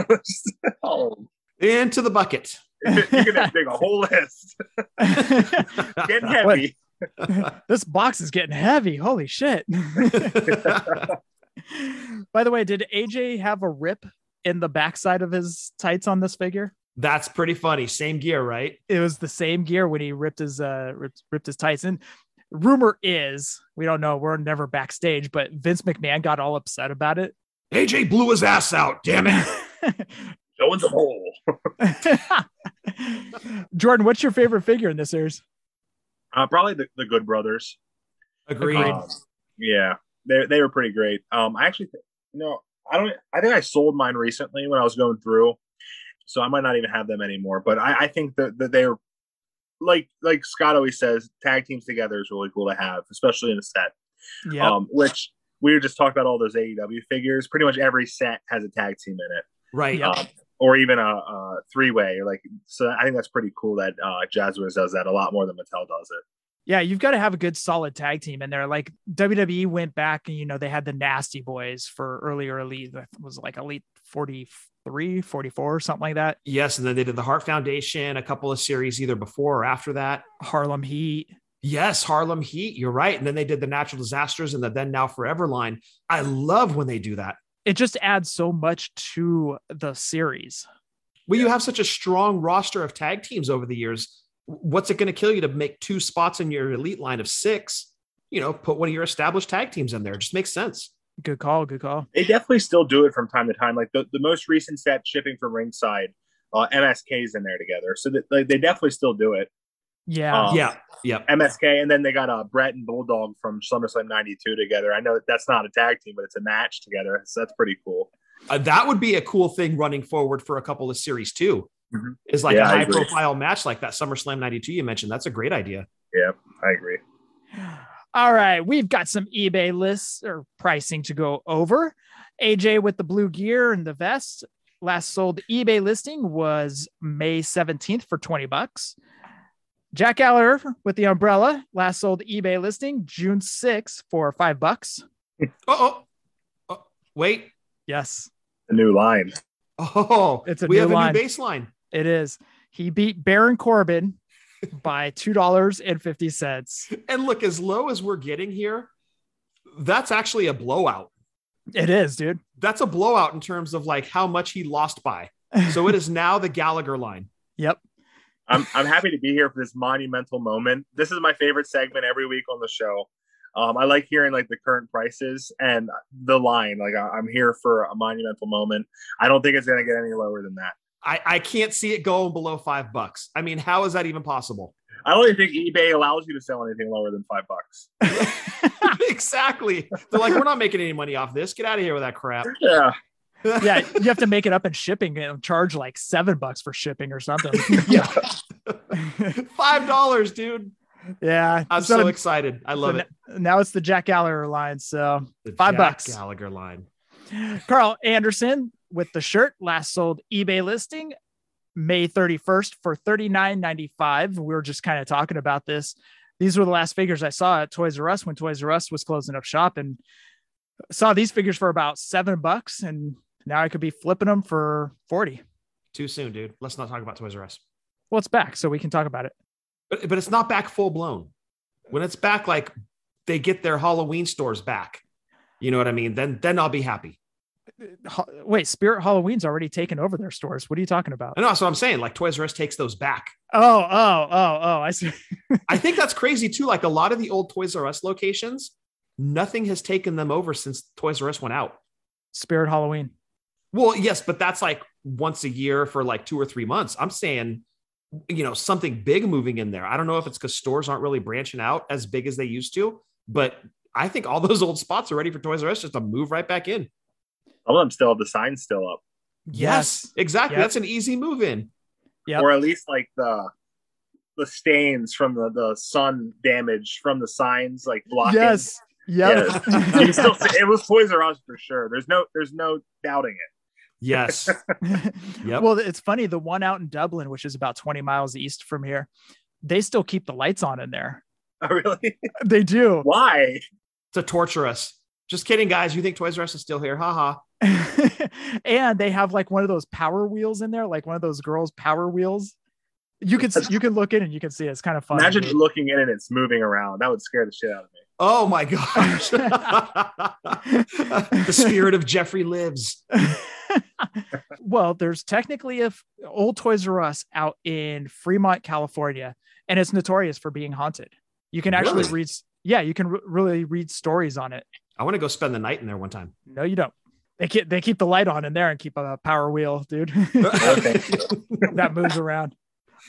oh, Into the bucket. you can make a whole list. Getting heavy. this box is getting heavy. Holy shit. By the way, did AJ have a rip in the backside of his tights on this figure? That's pretty funny. Same gear, right? It was the same gear when he ripped his uh ripped, ripped his tights. And rumor is, we don't know, we're never backstage, but Vince McMahon got all upset about it. AJ blew his ass out. Damn it. Showing the hole. Jordan, what's your favorite figure in this series? Uh, probably the, the Good Brothers. Agreed. Um, yeah, they they were pretty great. Um, I actually, th- you know, I don't. I think I sold mine recently when I was going through, so I might not even have them anymore. But I, I think that, that they're like like Scott always says, tag teams together is really cool to have, especially in a set. Yeah. Um, which we were just talking about all those AEW figures. Pretty much every set has a tag team in it, right. Yeah. um, or even a, a three way. Like, so I think that's pretty cool that uh, Jazwares does that a lot more than Mattel does it. Yeah, you've got to have a good solid tag team in there. Like WWE went back and you know they had the Nasty Boys for earlier elite that was like elite 43, 44, something like that. Yes. And then they did the Hart Foundation, a couple of series either before or after that. Harlem Heat. Yes, Harlem Heat. You're right. And then they did the natural disasters and the then now forever line. I love when they do that. It just adds so much to the series. Well, you have such a strong roster of tag teams over the years. What's it going to kill you to make two spots in your elite line of six? You know, put one of your established tag teams in there. It just makes sense. Good call, good call. They definitely still do it from time to time. Like the, the most recent set shipping from ringside, uh, MSK's in there together. So that, like, they definitely still do it. Yeah. Um, yeah. Yep. MSK, and then they got uh, Bret and Bulldog from SummerSlam 92 together. I know that that's not a tag team, but it's a match together. So that's pretty cool. Uh, that would be a cool thing running forward for a couple of series too. Mhm. Is like Yeah, a I high profile match like that SummerSlam 92 you mentioned. That's a great idea. Yeah, I agree. All right, we've got some eBay lists or pricing to go over. AJ with the blue gear and the vest. Last sold eBay listing was May 17th for 20 bucks. Jack Gallagher with the umbrella. Last sold eBay listing June 6th for five bucks. Oh, oh, wait. Yes, A new line. Oh, It's a we new have line. a new baseline. it is. He beat Baron Corbin by $2.50. And look, as low as we're getting here, that's actually a blowout. It is, dude. That's a blowout in terms of like how much he lost by. So it is now the Gallagher line. Yep. I'm I'm happy to be here for this monumental moment. This is my favorite segment every week on the show. Um, I like hearing like the current prices and the line. Like I, I'm here for a monumental moment. I don't think it's gonna get any lower than that. I, I can't see it going below five bucks. I mean, how is that even possible? I don't even think eBay allows you to sell anything lower than five bucks. exactly. They're like, we're not making any money off this. Get out of here with that crap. Yeah, yeah, you have to make it up in shipping and charge like seven bucks for shipping or something. yeah. Five dollars, dude. yeah. I'm so, So- excited. I love so it. n- Now it's the Jack Gallagher line. So The five Jack bucks. Gallagher line. Karl Anderson with the shirt last sold eBay listing May 31st for $39.95. We were just kind of talking about this. These were the last figures I saw at Toys R Us when Toys R Us was closing up shop and saw these figures for about seven bucks. And now I could be flipping them for 40. Too soon, dude. Let's not talk about Toys R Us. Well, it's back, so we can talk about it. But but it's not back full blown. When it's back, like they get their Halloween stores back. You know what I mean? Then then I'll be happy. Uh, wait, Spirit Halloween's already taken over their stores. What are you talking about? I know that's what I'm saying. Like Toys R Us takes those back. Oh, oh, oh, oh, I see. I think that's crazy too. Like a lot of the old Toys R Us locations, nothing has taken them over since Toys R Us went out. Spirit Halloween. Well, yes, but that's like once a year for like two or three months. I'm saying, you know, something big moving in there. I don't know if it's because stores aren't really branching out as big as they used to, but I think all those old spots are ready for Toys R Us just to move right back in. some of them still have the signs still up, Yes, exactly. Yep. That's an easy move in. Yep. or at least like the the stains from the, the sun damage from the signs like blocking. Yes. Yep. Yeah. You can still it was Toys R Us for sure. There's no there's no doubting it. Yes. Yep. Well, it's funny. The one out in Dublin, which is about 20 miles east from here, they still keep the lights on in there. Oh, really? They do. Why? to torture us. Just kidding, guys. You think Toys R Us is still here? Haha. and they have like one of those power wheels in there, like one of those girls' power wheels. You can you can look in and you can see it. it's kind of fun. Imagine looking in and it's moving around. That would scare the shit out of me. Oh my gosh. the spirit of Jeffrey lives. Well, there's technically a f- old Toys R Us out in Fremont, California, and it's notorious for being haunted. You can actually Really? read, yeah, you can re- really read stories on it. I want to go spend the night in there one time. No, you don't. They keep they keep the light on in there and keep a power wheel, dude. that moves around.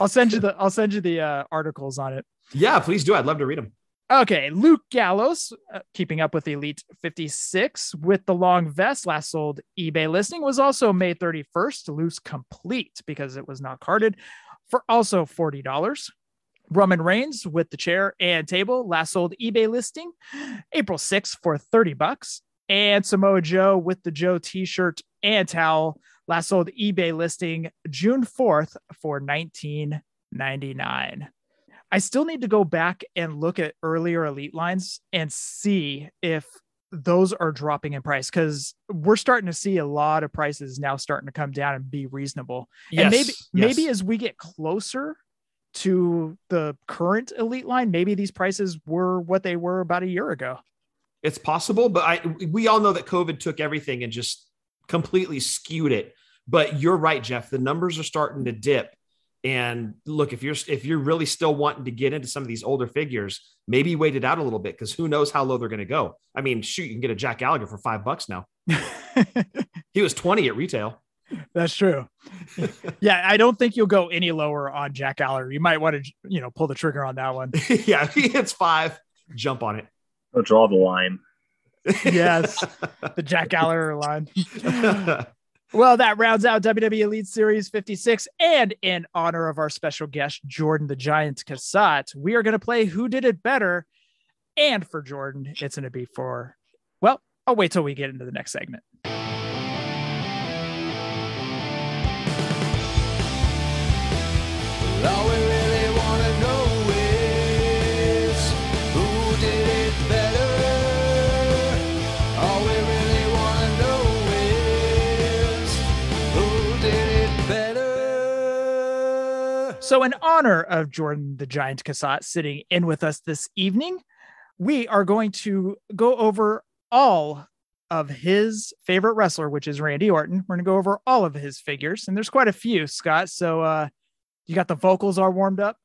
I'll send you the I'll send you the uh, articles on it. yeah, please do. I'd love to read them. Okay, Luke Gallows, uh, keeping up with Elite 56 with the long vest, last sold eBay listing was also May 31st, loose complete because it was not carded for also $40. Roman Reigns with the chair and table, last sold eBay listing April 6th for 30 bucks. And Samoa Joe with the Joe t-shirt and towel, last sold eBay listing June 4th for 19.99. I still need to go back and look at earlier elite lines and see if those are dropping in price because we're starting to see a lot of prices now starting to come down and be reasonable. and maybe Yes, maybe as we get closer to the current elite line, maybe these prices were what they were about a year ago. It's possible, but I we all know that COVID took everything and just completely skewed it. But you're right, Jeff. The numbers are starting to dip. And look, if you're if you're really still wanting to get into some of these older figures, maybe wait it out a little bit because who knows how low they're going to go. I mean, shoot, you can get a Jack Gallagher for five bucks now. he was 20 at retail. That's true. yeah, I don't think you'll go any lower on Jack Aller. You might want to, you know, pull the trigger on that one. yeah, if he hits five, jump on it. I'll draw the line. yes, the Jack Aller line. Well, that rounds out WWE Elite Series 56. And in honor of our special guest, Jordan the Giant Cassatt, we are going to play Who Did It Better. And for Jordan, it's going to be for, well, I'll wait till we get into the next segment. So, in honor of Jordan the Giant Cassatt sitting in with us this evening, we are going to go over all of his favorite wrestler, which is Randy Orton. We're going to go over all of his figures, and there's quite a few, Scott. So, uh, you got the vocals are warmed up.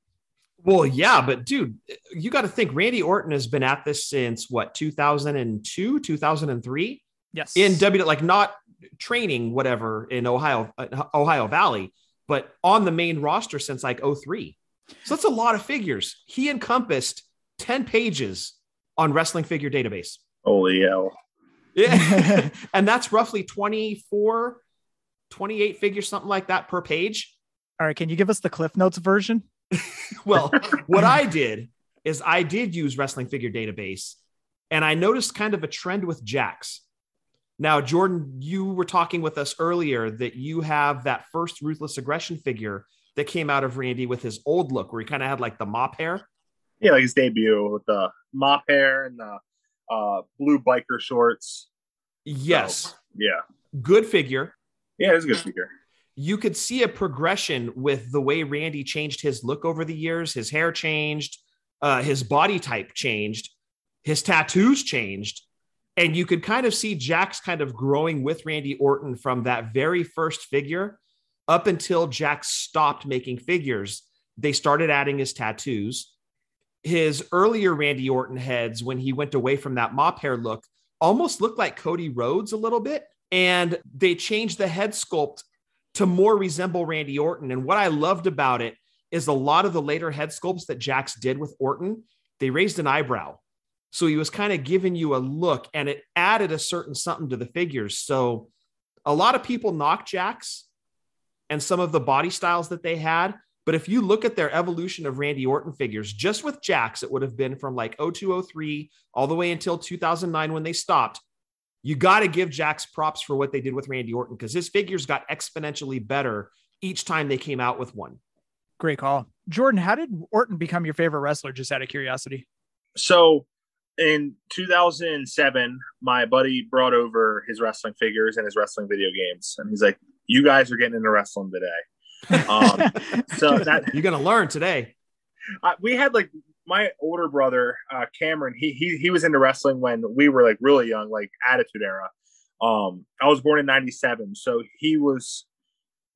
Well, yeah, but dude, you got to think Randy Orton has been at this since what 2002, 2003 Yes. in W, like not training whatever in Ohio, uh, Ohio Valley, but on the main roster since like 03. So that's a lot of figures. He encompassed 10 pages on Wrestling Figure Database. Holy hell. Yeah. and that's roughly 24, 28 figures, something like that per page. all right. Can you give us the Cliff Notes version? Well, what I did is I did use Wrestling Figure Database, and I noticed kind of a trend with Jakks. Now, Jordan, you were talking with us earlier that you have that first Ruthless Aggression figure that came out of Randy with his old look, where he kind of had like the mop hair. Yeah, like his debut with the mop hair and the uh, blue biker shorts. Yes, Yeah. good figure. Yeah, it's a good figure. You could see a progression with the way Randy changed his look over the years. His hair changed, uh, his body type changed, his tattoos changed. And you could kind of see Jakks kind of growing with Randy Orton from that very first figure up until Jakks stopped making figures. They started adding his tattoos. His earlier Randy Orton heads, when he went away from that mop hair look, almost looked like Cody Rhodes a little bit. And they changed the head sculpt to more resemble Randy Orton. And what I loved about it is a lot of the later head sculpts that Jakks did with Orton, they raised an eyebrow. So he was kind of giving you a look and it added a certain something to the figures. So a lot of people knock Jakks and some of the body styles that they had, But if you look at their evolution of Randy Orton figures, just with Jakks, it would have been from like 0203 all the way until 2009 when they stopped. You got to give Jakks props for what they did with Randy Orton because his figures got exponentially better each time they came out with one. Great call. Jordan, how did Orton become your favorite wrestler? Just out of curiosity. So in 2007, my buddy brought over his wrestling figures and his wrestling video games, and he's like, "You guys are getting into wrestling today." Um, so that You're going to learn today. uh, we had like my older brother uh, Cameron. He he he was into wrestling when we were like really young, like Attitude Era. Um, I was born in '97, so he was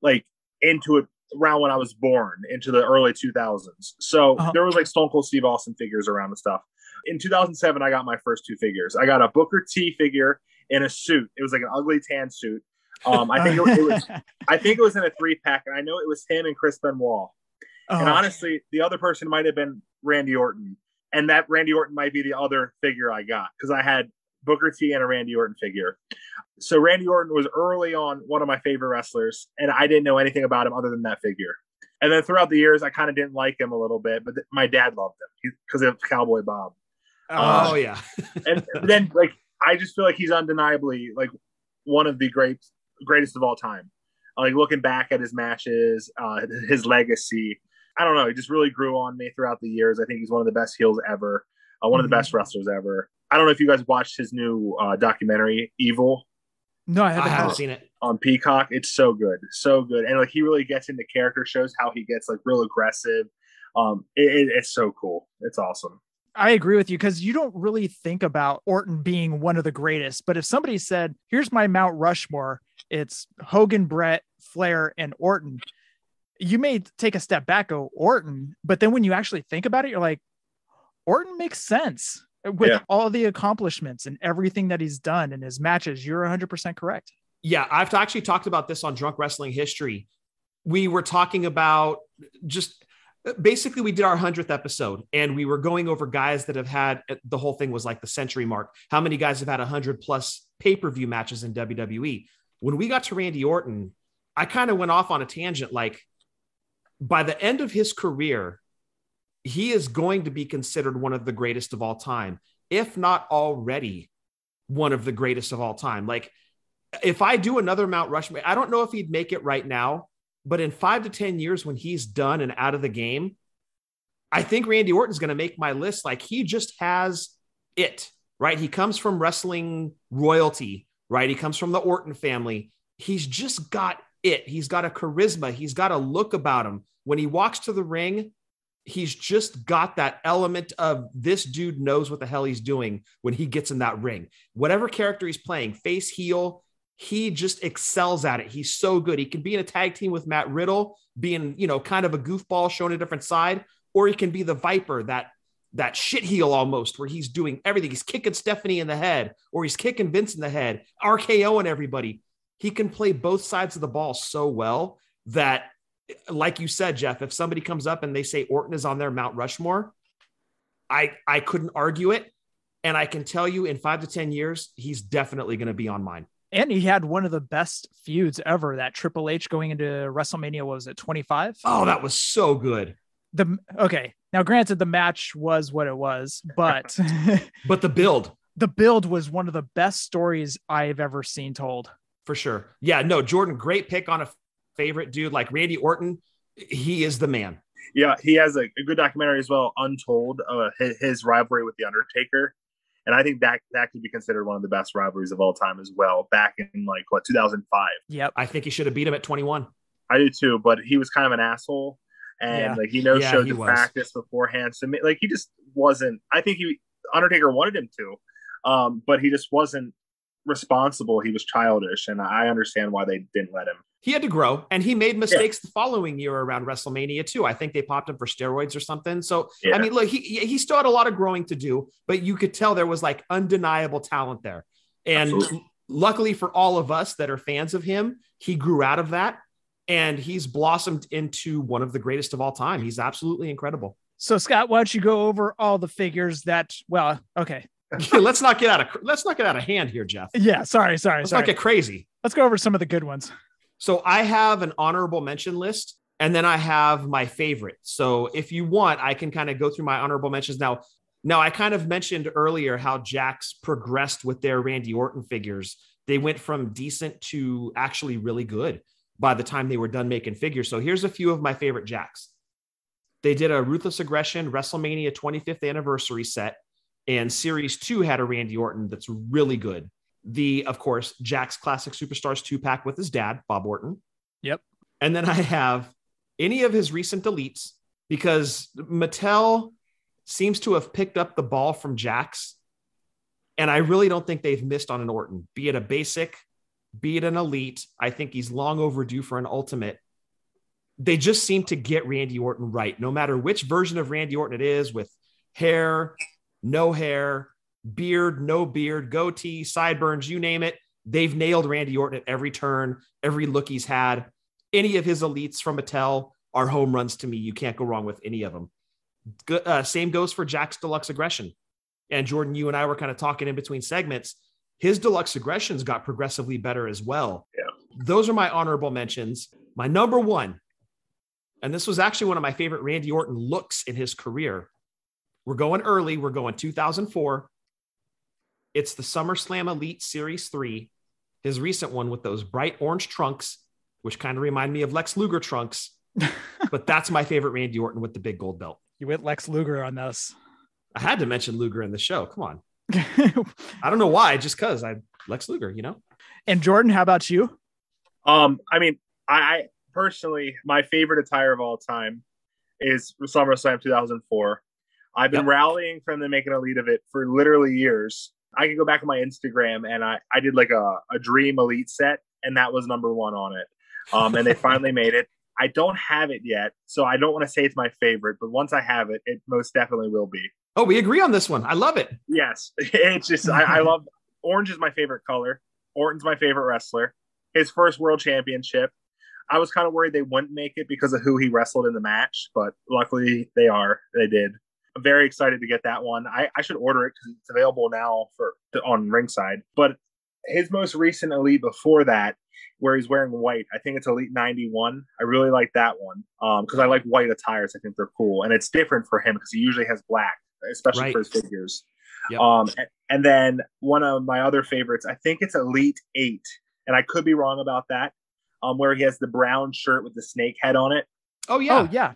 like into it around when I was born, into the early 2000s. So Uh-huh. there was like Stone Cold Steve Austin figures around and stuff. In 2007, I got my first two figures. I got a Booker T figure in a suit. It was like an ugly tan suit. Um, I think it, it was I think it was in a three pack, and I know it was him and Chris Benoit. And Oh, honestly, the other person might have been Randy Orton, and that Randy Orton might be the other figure I got because I had Booker T and a Randy Orton figure. So Randy Orton was early on one of my favorite wrestlers, and I didn't know anything about him other than that figure. And then throughout the years, I kind of didn't like him a little bit, but th- my dad loved him because of Cowboy Bob. Oh, Uh, yeah. and then like I just feel like he's undeniably like one of the great greatest of all time. Like looking back at his matches, uh, his legacy, I don't know. He just really grew on me throughout the years. I think he's one of the best heels ever, uh, one of the Mhm. best wrestlers ever. I don't know if you guys watched his new uh, documentary, Evil, no, I I haven't. haven't seen it. on Peacock. It's so good, so good, and like he really gets into character, shows how he gets like real aggressive. Um, it, it- it's so cool. It's awesome. I agree with you because you don't really think about Orton being one of the greatest. But if somebody said, "Here's my Mount Rushmore," it's Hogan, Bret, Flair, and Orton. You may take a step back, go Orton, but then when you actually think about it, you're like, Orton makes sense with Yeah. all the accomplishments and everything that he's done in his matches. You're 100% correct. Yeah, I've actually talked about this on Drunk Wrestling History. We were talking about just basically we did our 100th episode and we were going over guys that have had eh, the whole thing was like the century mark. How many guys have had 100 plus pay-per-view matches in WWE? When we got to Randy Orton, I kind of went off on a tangent like by the end of his career, he is going to be considered one of the greatest of all time, if not already one of the greatest of all time. Like if I do another Mount Rushmore, I don't know if he'd make it right now, but in five to 10 years when he's done and out of the game, I think Randy Orton's going to make my list. Like he just has it, right? He comes from wrestling royalty, right? He comes from the Orton family. He's just got it. He's got a charisma. He's got a look about him. When he walks to the ring, he's just got that element of this dude knows what the hell he's doing when he gets in that ring. Whatever character he's playing, face, heel, he just excels at it. He's so good. He can be in a tag team with Matt Riddle, being, you know, kind of a goofball showing a different side, or he can be the Viper, that that shit heel almost, where he's doing everything. He's kicking Stephanie in the head, or he's kicking Vince in the head, RKO and everybody. He can play both sides of the ball so well that, like you said, Jeff, if somebody comes up and they say Orton is on their Mount Rushmore, I I couldn't argue it. And I can tell you in five to 10 years, he's definitely going to be on mine. And he had one of the best feuds ever. That Triple H going into WrestleMania what was it 25? Oh, that was so good. The okay. Now, granted, the match was what it was, but But the build, the build was one of the best stories I've ever seen told. for sure. Yeah, no, Jordan, great pick on a favorite dude like Randy Orton. He is the man. Yeah, he has a, a good documentary as well, Untold, uh, his, his rivalry with the Undertaker, and I think that that could be considered one of the best rivalries of all time as well. Back in like what 2005, Yep. I think he should have beat him at 21. I do too, but he was kind of an asshole, and Yeah. like he no Yeah, showed the was. practice beforehand. So like he just wasn't. I think he Undertaker wanted him to, um, but he just wasn't responsible. He was childish, and I understand why they didn't let him. He had to grow and he made mistakes the following year around WrestleMania too. I think they popped him for steroids or something. So, I mean, look, he, he he still had a lot of growing to do, but you could tell there was like undeniable talent there. And Absolutely. luckily for all of us that are fans of him, he grew out of that and he's blossomed into one of the greatest of all time. He's absolutely incredible. So, Scott, why don't you go over all the figures that, well, okay. let's not get out of let's not get out of hand here, Jeff. Yeah. Sorry. Sorry. Let's sorry. not get crazy. Let's go over some of the good ones. So I have an honorable mention list And then I have my favorite. So if you want, I can kind of go through my honorable mentions now. Now, I kind of mentioned earlier how Jakks progressed with their Randy Orton figures. They went from decent to actually really good by the time they were done making figures. So here's a few of my favorite Jakks. They did a Ruthless Aggression WrestleMania 25th anniversary set, and Series 2 had a Randy Orton that's really good. The, of course, Jakks Classic Superstars two pack with his dad, Bob Orton. Yep. And then I have any of his recent elites because Mattel seems to have picked up the ball from Jakks. And I really don't think they've missed on an Orton, be it a basic, be it an elite. I think he's long overdue for an ultimate. They just seem to get Randy Orton right, no matter which version of Randy Orton it is with hair, no hair, beard, no beard, goatee, sideburns, you name it. They've nailed Randy Orton at every turn, every look he's had. Any of his elites from Mattel are home runs to me. You can't go wrong with any of them. Good, uh, same goes for Jakks Deluxe Aggression. And Jordan, you and I were kind of talking in between segments. His Deluxe Aggressions got progressively better as well. Yeah. Those are my honorable mentions. My number one, and this was actually one of my favorite Randy Orton looks in his career. We're going early. We're going 2004. It's the SummerSlam Elite Series 3, his recent one with those bright orange trunks, which kind of remind me of Lex Luger trunks. but that's my favorite Randy Orton with the big gold belt. You went Lex Luger on this. I had to mention Luger in the show. Come on. I don't know why, just because I Lex Luger, you know? and Jordan, how about you? Um, I mean, I, I personally, my favorite attire of all time is SummerSlam 2004. I've been Yep. rallying for them to make an elite of it for literally years. I can go back to my Instagram and I, I did like a, a dream elite set, and that was number one on it. Um, and they finally made it. I don't have it yet, so I don't want to say it's my favorite, but once I have it, it most definitely will be. Oh, we agree on this one. I love it. Yes, it's just I, I love orange is my favorite color. Orton's my favorite wrestler. His first world championship. I was kind of worried they wouldn't make it because of who he wrestled in the match, but luckily they are. They did. I'm very excited to get that one. I, I should order it because it's available now for on ringside. But his most recent elite before that, where he's wearing white, I think it's Elite 91. I really like that one because I like white attires. I think they're cool, and it's different for him because he usually has black, especially Right. for his figures. Yep. Um, and, and then one of my other favorites, I think it's Elite Eight, and I could be wrong about that. Um, where he has the brown shirt with the snake head on it. Oh, yeah. Oh, yeah.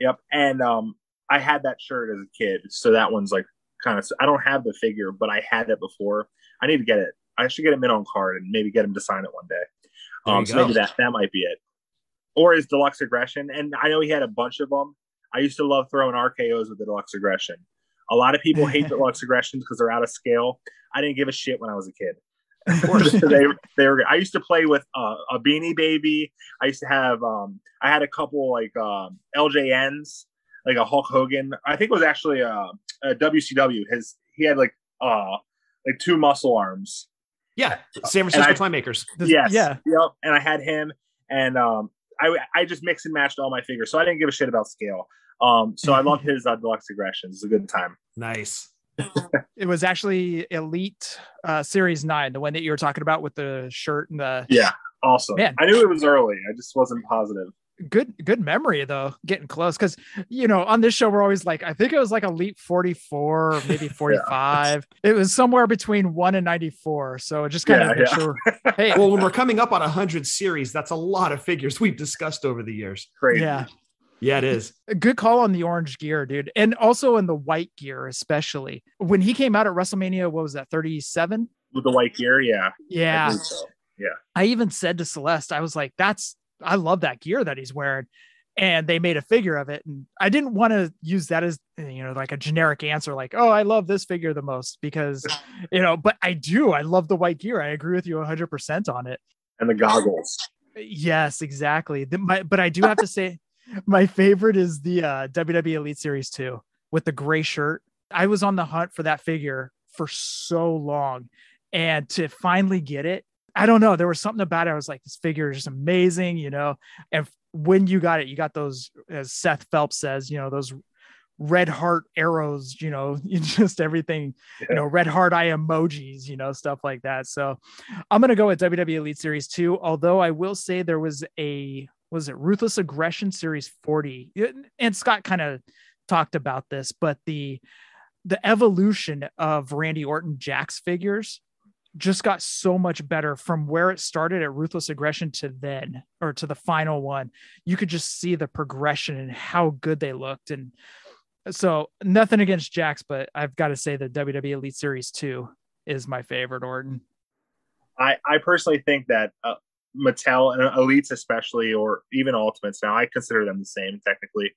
Yep. And um, I had that shirt as a kid, so that one's like kind of. I don't have the figure, but I had it before. I need to get it. I should get him in on card and maybe get him to sign it one day. Um, so go. maybe that that might be it, or his deluxe aggression. And I know he had a bunch of them. I used to love throwing RKO's with the deluxe aggression. A lot of people hate deluxe aggressions because they're out of scale. I didn't give a shit when I was a kid. Of course. they, they were. I used to play with uh, a Beanie Baby. I used to have. Um, I had a couple like um, LJNs, like a Hulk Hogan. I think it was actually a, a WCW. His he had like uh like two muscle arms. yeah. San Francisco I- Playmakers. This- yes. Yeah. Yep. And I had him, and um, I I just mixed and matched all my figures, so I didn't give a shit about scale. Um, so I love his uh, deluxe aggressions. It's a good time. Nice. It was actually Elite uh, Series 9, the one that you were talking about with the shirt and the Yeah. Awesome. Man. I knew it was early. I just wasn't positive. Good good memory though getting close because you know on this show we're always like i think it was like Elite 44 or maybe 45 it was somewhere between 1 and 94 so just kind Yeah, of make yeah. sure hey Well, when we're coming up on 100 series, that's a lot of figures we've discussed over the years. Crazy. yeah Yeah, it is. good call on the orange gear dude and also in the white gear especially when he came out at wrestlemania what was that 37 With the white gear, yeah. I yeah believe so. I even said to Celeste, I was like, that's, I love that gear that he's wearing. And they made a figure of it. And I didn't want to use that as, you know, like a generic answer, like, oh, I love this figure the most because, you know, but I do. I love the white gear. I agree with you 100% on it. And the goggles. Yes, exactly. The, my, but I do have to say, my favorite is the uh, WWE Elite Series 2 with the gray shirt. I was on the hunt for that figure for so long. And to finally get it, I don't know. There was something about it. I was like, this figure is just amazing, you know. And when you got it, you got those, as Seth Phelps says, you know, those red heart arrows, you know, just everything, you know, red heart eye emojis, you know, stuff like that. So I'm gonna go with WWE Elite Series 2, although I will say there was a was it Ruthless Aggression Series 40. And Scott kind of talked about this, but the the evolution of Randy Orton Jakks figures just got so much better from where it started at Ruthless Aggression to then or to the final one. You could just see the progression and how good they looked. And so nothing against Jakks, but I've got to say the WWE Elite Series 2 is my favorite Orton. I, I personally think that uh, Mattel and Elites, especially, or even Ultimates now, I consider them the same technically.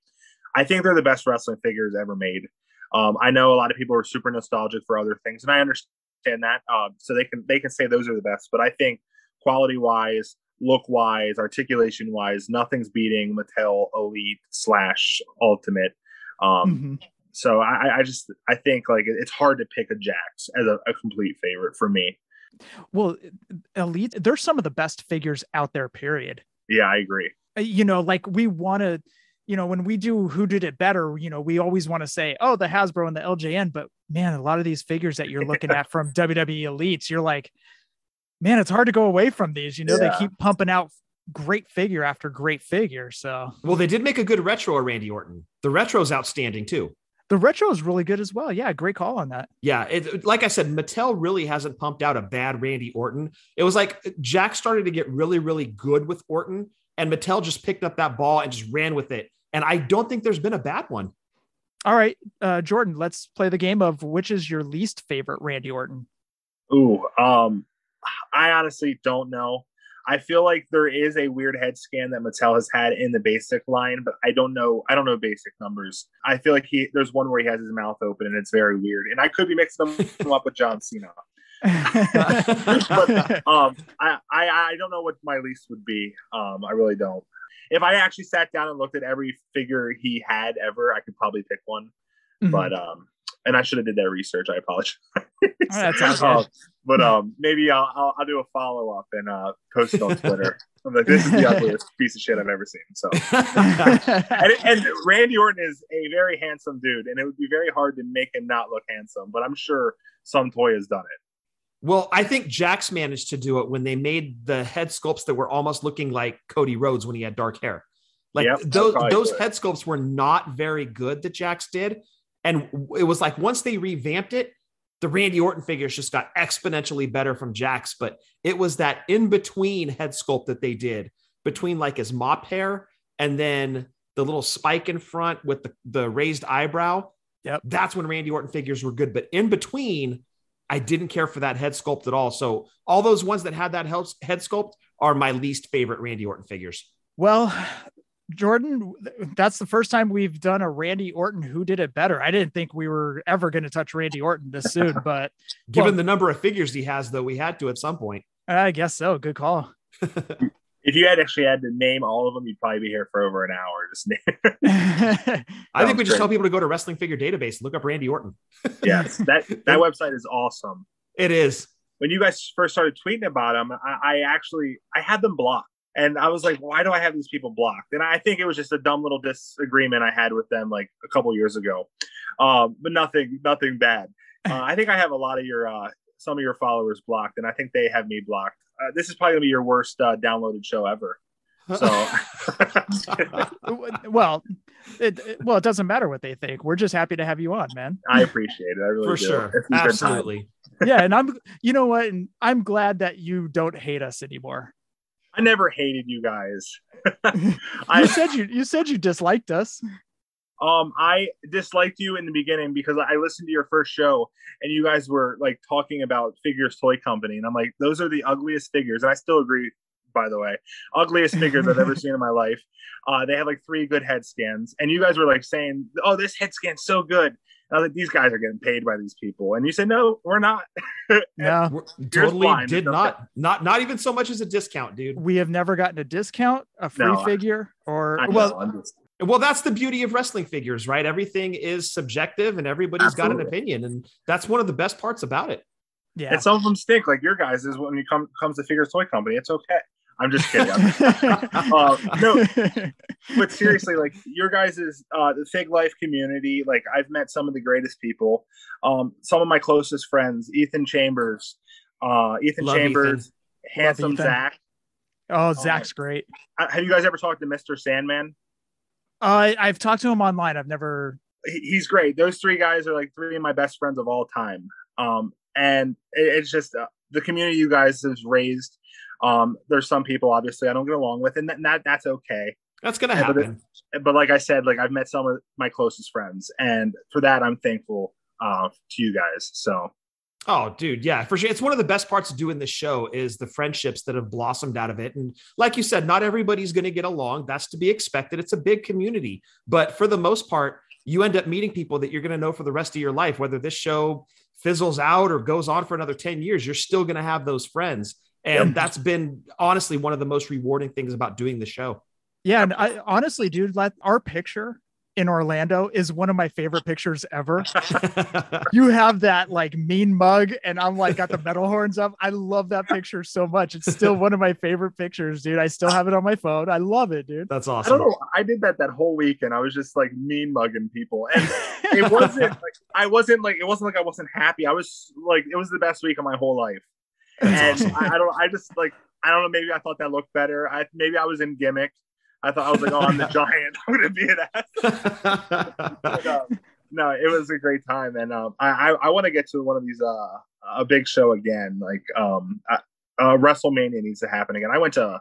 I think they're the best wrestling figures ever made. Um, I know a lot of people are super nostalgic for other things, and I understand that. Um, so they can they can say those are the best, but I think quality wise, look wise, articulation wise, nothing's beating Mattel Elite slash Ultimate. Um, Mm-hmm. So I, I just I think like it's hard to pick a Jakks as a, a complete favorite for me. Well, Elite, they're some of the best figures out there, period. Yeah, I agree. Uh, You know, like we want to, you know, when we do who did it better, you know, we always want to say, oh, the Hasbro and the LJN. But man, a lot of these figures that you're looking at from WWE Elites, you're like, man, it's hard to go away from these. You know, Yeah. they keep pumping out great figure after great figure. So Well, they did make a good retro of Randy Orton. The retro's outstanding too. the retro is really good as well. Yeah, great call on that. Yeah, it, like I said, Mattel really hasn't pumped out a bad Randy Orton. It was like Jakks started to get really, really good with Orton, and Mattel just picked up that ball and just ran with it. And I don't think there's been a bad one. All right, uh, Jordan, let's play the game of which is your least favorite Randy Orton. Ooh, um, I honestly don't know. I feel like there is a weird head scan that Mattel has had in the basic line, but I don't know. I don't know basic numbers. I feel like he there's one where he has his mouth open and it's very weird. And I could be mixing them up with John Cena. but um, I, I I don't know what my least would be. Um, I really don't. If I actually sat down and looked at every figure he had ever, I could probably pick one. Mhm. But um, and I should have did that research. I apologize. That's all good. Um, but um, maybe I'll, I'll I'll do a follow up and uh post it on Twitter. I'm like, this is the ugliest piece of shit I've ever seen. So, and, and Randy Orton is a very handsome dude, and it would be very hard to make him not look handsome. But I'm sure some toy has done it. Well, I think Jakks managed to do it when they made the head sculpts that were almost looking like Cody Rhodes when he had dark hair. Like Yep, those those good. head sculpts were not very good that Jakks did. And it was like once they revamped it, the Randy Orton figures just got exponentially better from Jakks. But it was that in between head sculpt that they did between like his mop hair and then the little spike in front with the, the raised eyebrow. Yep. That's when Randy Orton figures were good. But in between, I didn't care for that head sculpt at all. So all those ones that had that head head sculpt are my least favorite Randy Orton figures. Well, Jordan, that's the first time we've done a Randy Orton who did it better. I didn't think we were ever going to touch Randy Orton this soon, but Given Well- the number of figures he has, though, we had to at some point. I guess so. Good call. If you had actually had to name all of them, you'd probably be here for over an hour. Just name. I think we just great. tell people to go to Wrestling Figure Database and look up Randy Orton. yes, that that website is awesome. It is. when you guys first started tweeting about them, I, I actually I had them blocked, and I was like, why do I have these people blocked? And I think it was just a dumb little disagreement I had with them like a couple years ago, um, but nothing nothing bad. Uh, I think I have a lot of your uh, some of your followers blocked, and I think they have me blocked. Uh, this is probably gonna be your worst uh, downloaded show ever. So well, it, it- well, it doesn't matter what they think. We're just happy to have you on, man. I appreciate it. I really For do. sure. It's a good time. Absolutely. Yeah, and I'm, you know what? And I'm glad that you don't hate us anymore. I never hated you guys. You I said you, you said you disliked us. Um, I disliked you in the beginning because I listened to your first show and you guys were like talking about Figures Toy Company, and I'm like, those are the ugliest figures, and I still agree. By the way, ugliest figures I've ever seen in my life. Uh, they have like three good head scans, and you guys were like saying, "Oh, this head scan's so good." And I was like, "These guys are getting paid by these people," and you said, "No, we're not." No, We're- totally blind. did It's not, not, not even so much as a discount, dude. we have never gotten a discount, a free No, figure, or I know, well, I'm just- Well, that's the beauty of wrestling figures, right? Everything is subjective and everybody's got an opinion. And that's one of the best parts about it. yeah. and some of them stink, like your guys. Is when you come comes to Figures Toy Company, it's okay. I'm just kidding. I'm- uh, no, but seriously, like your guys' uh the Fig Life community, like I've met some of the greatest people. Um, some of my closest friends, Ethan Chambers, uh, Ethan Love Chambers, handsome Ethan. Zach. Oh, Zach's great. Uh, Have you guys ever talked to Mr. Sandman? Uh, I've talked to him online. I've never. He's great. Those three guys are like three of my best friends of all time. Um, and it, it's just uh, the community you guys have raised. Um, there's some people obviously I don't get along with, and that, that that's okay. That's gonna Yeah, but it- happen. But like I said, like I've met some of my closest friends, and for that I'm thankful uh, to you guys. So Oh, dude, yeah, for sure. It's one of the best parts of doing this show is the friendships that have blossomed out of it. And like you said, not everybody's going to get along. That's to be expected. It's a big community, but for the most part, you end up meeting people that you're going to know for the rest of your life. Whether this show fizzles out or goes on for another ten years, you're still going to have those friends. And Yep. that's been honestly one of the most rewarding things about doing the show. Yeah, and I honestly, dude, let our picture in Orlando is one of my favorite pictures ever. you have that like mean mug, and I'm like got the metal horns up. I love that picture so much. It's still one of my favorite pictures, dude. I still have it on my phone. I love it, dude. That's awesome. I don't know. I did that that whole week, and I was just like mean mugging people, and it wasn't like I wasn't like it wasn't like I wasn't happy. I was like it was the best week of my whole life, and I, I don't. I just like I don't know. Maybe I thought that looked better. I maybe I was in gimmick. I thought I was like, oh, I'm the giant. I'm gonna be an ass. But, um, no, it was a great time, and um, I I, I want to get to one of these uh a big show again. Like um, uh, uh, WrestleMania needs to happen again. I went to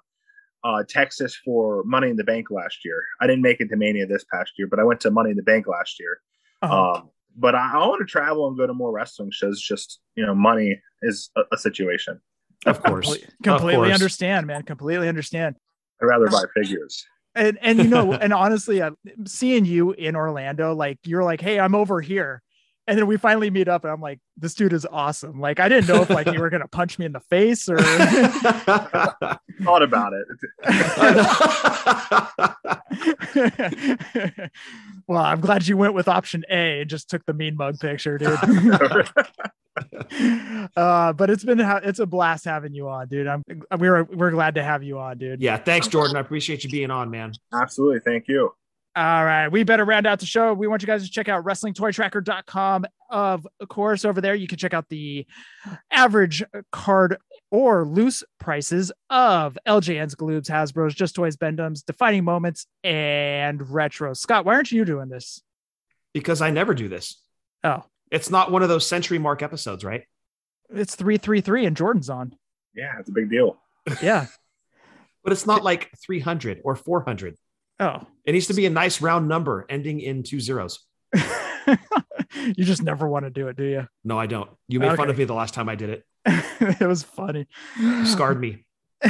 uh, Texas for Money in the Bank last year. I didn't make it to Mania this past year, but I went to Money in the Bank last year. Uh-huh. Um, but I, I want to travel and go to more wrestling shows. Just you know, money is a, a situation. Of course. Comple- completely course. understand, man. Completely understand. I'd rather buy figures. And and you know, and honestly, uh, seeing you in Orlando, like you're like, hey, I'm over here. And then we finally meet up, and I'm like, this dude is awesome. Like, I didn't know if like you were gonna punch me in the face or Thought about it. well, I'm glad you went with option A and just took the mean mug picture, dude. uh, but it's been it's a blast having you on, dude. I'm we're we're glad to have you on, dude. yeah, thanks, Jordan. I appreciate you being on, man. Absolutely. Thank you. All right, we better round out the show. We want you guys to check out WrestlingToyTracker.com. Of course, over there you can check out the average card or loose prices of LJN's, Galoobs, Hasbro's, Just Toys, Bend-Ems, Defining Moments, and Retro. Scott, why aren't you doing this? Because I never do this. Oh, It's not one of those century mark episodes, right? it's three three three, and Jordan's on. Yeah, it's a big deal. Yeah. But it's not like 300 or 400. Oh, It needs to be a nice round number ending in two zeros. you just never want to do it, do you? No, I don't. You made fun of me the last time I did it. it was funny. You scarred me.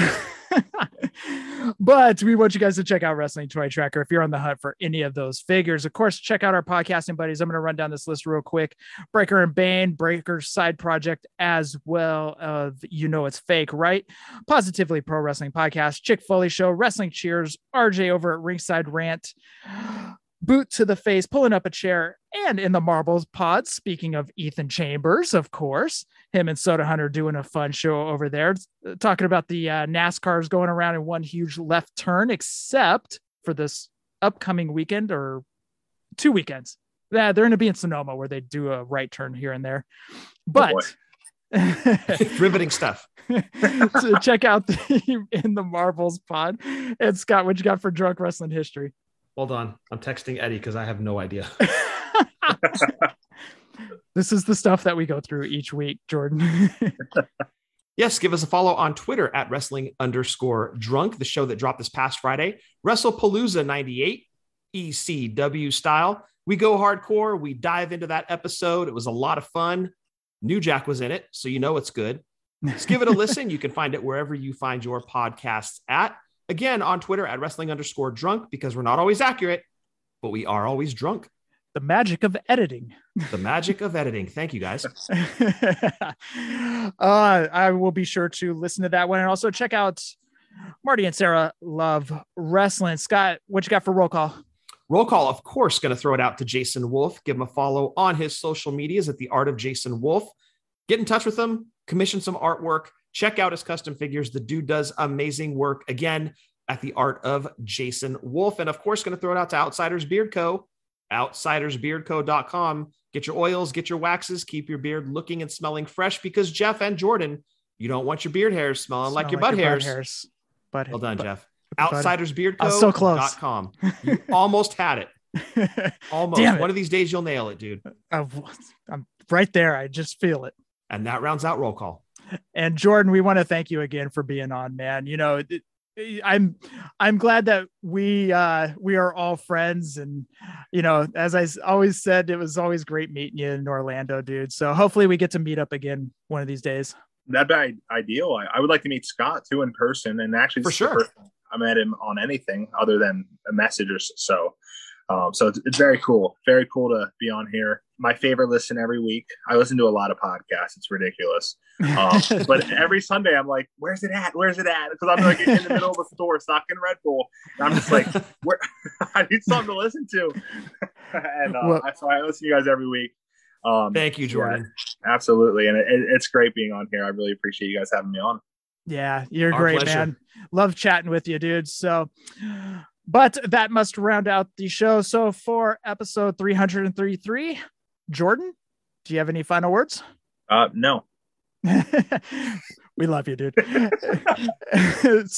but we want you guys to check out Wrestling Toy Tracker if you're on the hunt for any of those figures. Of course, check out our podcasting buddies. I'm going to run down this list real quick. Breaker and Bane, Breaker side project as well. of you know it's fake, right? Positively Pro Wrestling Podcast, Chick Foley Show, Wrestling Cheers, RJ over at Ringside Rant. Boot to the face, pulling up a chair, and in the marbles pod. Speaking of Ethan Chambers, of course, him and Soda Hunter doing a fun show over there, talking about the uh, NASCARs going around in one huge left turn, except for this upcoming weekend or two weekends. Yeah, they're going to be in Sonoma where they do a right turn here and there. But Riveting stuff. so check out the in the Marbles pod. And Scott, what you got for drunk wrestling history? Hold on. I'm texting Eddie because I have no idea. This is the stuff that we go through each week, Jordan. Yes, give us a follow on Twitter at wrestling underscore drunk, the show that dropped this past Friday. WrestlePalooza 98, ECW style. We go hardcore. We dive into that episode. It was a lot of fun. New Jack was in it, so you know it's good. Just give it a listen. You can find it wherever you find your podcasts at. Again, on Twitter at wrestling underscore drunk, because we're not always accurate, but we are always drunk. the magic of editing. The magic of editing. Thank you guys. uh, I will be sure to listen to that one and also check out Marty and Sarah Love Wrestling. Scott, what you got for roll call? Roll call, of course, going to throw it out to Jason Wolf. Give him a follow on his social medias at the Art of Jason Wolf. Get in touch with him, commission some artwork, check out his custom figures. The dude does amazing work again at the Art of Jason Wolf. And of course, going to throw it out to Outsiders Beard Co. OutsidersBeardCo.com. Get your oils, get your waxes, keep your beard looking and smelling fresh because Jeff and Jordan, you don't want your beard hairs smelling like your butt hairs. hairs. but Well done, but- Jeff. Outsidersbeardco.com. So. You almost had it. Almost. Damn it. One of these days you'll nail it, dude. I'm right there. I just feel it. And that rounds out roll call. And Jordan, we want to thank you again for being on, man. You know, I'm I'm glad that we uh we are all friends and you know, as I always said, it was always great meeting you in Orlando, dude. So hopefully we get to meet up again one of these days. That'd be ideal. I, I would like to meet Scott too in person, and actually, For this is the sure. first time I met him on anything other than a message or so. Um, so it's, it's very cool. Very cool to be on here. My favorite listen every week. I listen to a lot of podcasts. It's ridiculous. Um, but every Sunday, I'm like, "Where's it at? Where's it at?" Because I'm like in the middle of a store stocking Red Bull, and I'm just like, "Where? I need something to listen to." and uh, Well- so I listen to you guys every week. Um, Thank you, Jordan. absolutely, and it, it- it's great being on here. I really appreciate you guys having me on. Yeah, you're Our great, pleasure. man. Love chatting with you, dude. So, but that must round out the show. So, for episode 333, Jordan, do you have any final words? Uh, no, we love you, dude.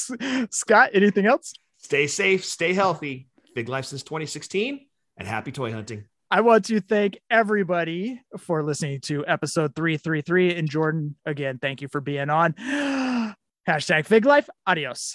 Scott, anything else? Stay safe, stay healthy. Fig Life since 2016, and happy toy hunting. I want to thank everybody for listening to episode 333. And Jordan, again, thank you for being on. Hashtag Fig Life. Adios.